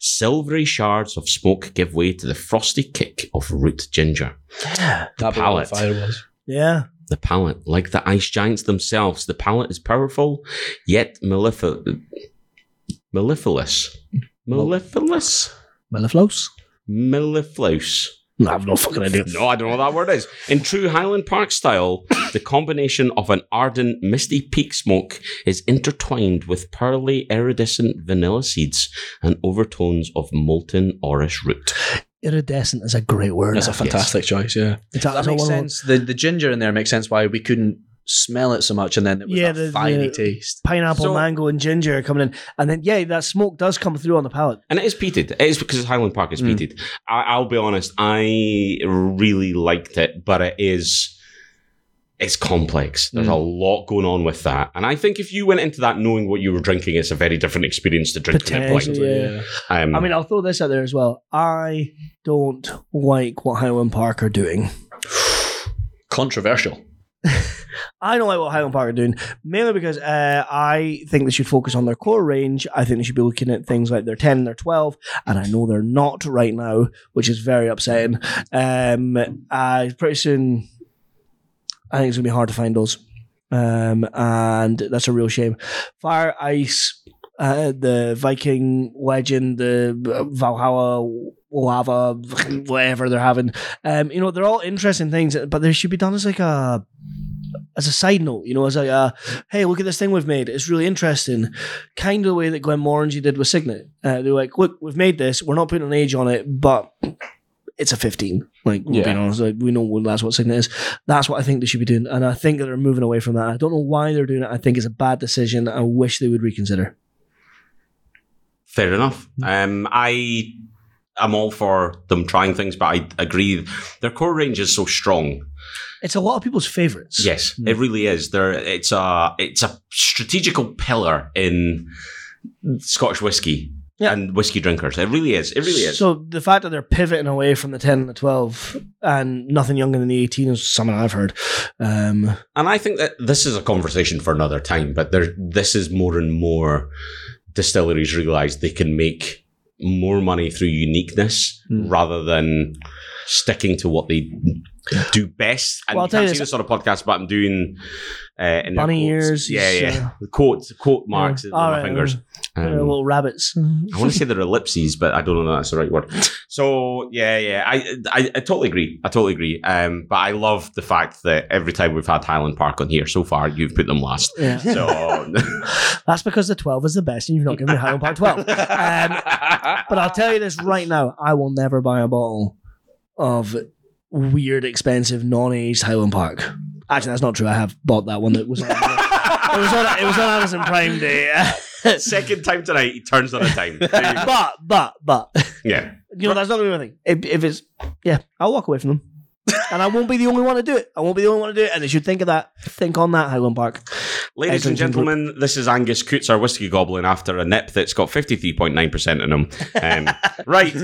Silvery shards of smoke give way to the frosty kick of root ginger. Yeah, That palate. fire was. yeah. The palate, like the ice giants themselves, the palate is powerful, yet mellifluous. Mellifluous. Mellifluous. Mellifluous. Mellifluous. No, I've no fucking idea. No, I don't know what that word is. In true Highland Park style, the combination of an ardent, misty peak smoke is intertwined with pearly, iridescent vanilla seeds and overtones of molten orris root. Iridescent is a great word. That's a fantastic choice. Yeah, It's that it's makes sense. The the ginger in there makes sense why we couldn't smell it so much, and then it was Yeah, that the- finey the- taste. pineapple, So- mango, and ginger coming in, and then yeah, that smoke does come through on the palate. And it is peated. It is because Highland Park is Mm. peated. I, I'll be honest, I really liked it, but it is. It's complex. There's Mm. a lot going on with that. And I think if you went into that knowing what you were drinking, it's a very different experience to drink from it blind. Potentially. Yeah. Um, I mean, I'll throw this out there as well. I don't like what Highland Park are doing. Controversial. I don't like what Highland Park are doing, mainly because uh, I think they should focus on their core range. I think they should be looking at things like their 10 and their 12, and I know they're not right now, which is very upsetting. Um, uh, pretty soon, I think it's going to be hard to find those. Um, and that's a real shame. Fire, Ice, uh, the Viking Legend, the Valhalla lava, whatever they're having. Um, you know, they're all interesting things, but they should be done as like a as a side note, you know, as like a hey, look at this thing we've made. It's really interesting. Kind of the way that Glenn Glenmorangie did with Signet. Uh, they're like, look, we've made this. We're not putting an age on it, but it's a 15. Like, Yeah. being honest, like, we know that's what Signet is. That's what I think they should be doing. And I think that they're moving away from that. I don't know why they're doing it. I think it's a bad decision. I wish they would reconsider. Fair enough. Um, I am all for them trying things, but I agree their core range is so strong. It's a lot of people's favorites. Yes, it really is. There, it's a it's a strategical pillar in Scottish whiskey Yeah. and whiskey drinkers. It really is. It really is. So the fact that they're pivoting away from the 10 and the 12 and nothing younger than the 18 is something I've heard. Um, And I think that this is a conversation for another time, but there, this is more and more distilleries realize they can make more money through uniqueness Hmm. rather than sticking to what they do best. And Well, I'll you tell can't you see this- on a podcast, but I'm doing uh, in Bunny ears, Yeah, yeah. uh, The quote, quote marks yeah. on my fingers. Um, little rabbits. I want to say they're ellipses, but I don't know that's the right word. So yeah, yeah, I, I, I totally agree. I totally agree. Um, but I love the fact that every time we've had Highland Park on here so far, you've put them last. Yeah. So That's because the 12 is the best and you've not given me Highland Park 12. Um, but I'll tell you this right now I will never buy a bottle of weird, expensive, non aged Highland Park. Actually, that's not true. I have bought that one that was on, it was on, it was on Amazon Prime Day. Second time tonight, he turns on a time. There you go. but, but, but, yeah. you know, that's not the only thing. If, if it's, yeah, I'll walk away from them. And I won't be the only one to do it. I won't be the only one to do it. And they should think of that. Think on that, Highland Park. Ladies and gentlemen, this is Angus Coots, our whiskey goblin, after a nip that's got 53.9% in him. Um, right.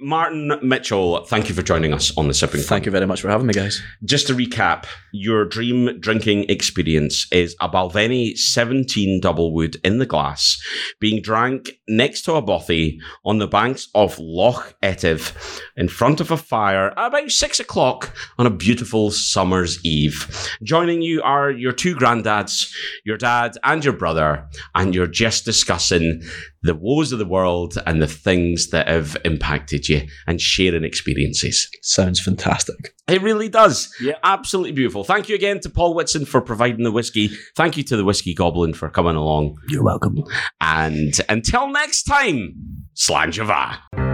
Martin Mitchell, thank you for joining us on the Sipping. Thank you very much for having me, guys. Just to recap, your dream drinking experience is a Balvenie 17 double wood in the glass being drank next to a bothy on the banks of Loch Etive in front of a fire at about six o'clock on a beautiful summer's eve. Joining you are your two granddads, your dad and your brother, and you're just discussing the woes of the world and the things that have impacted you and sharing experiences. Sounds fantastic. It really does. Yeah. Absolutely beautiful. Thank you again to Paul Whitson for providing the whiskey. Thank you to the Whiskey Goblin for coming along. You're welcome. And until next time, Slàinte Mhath.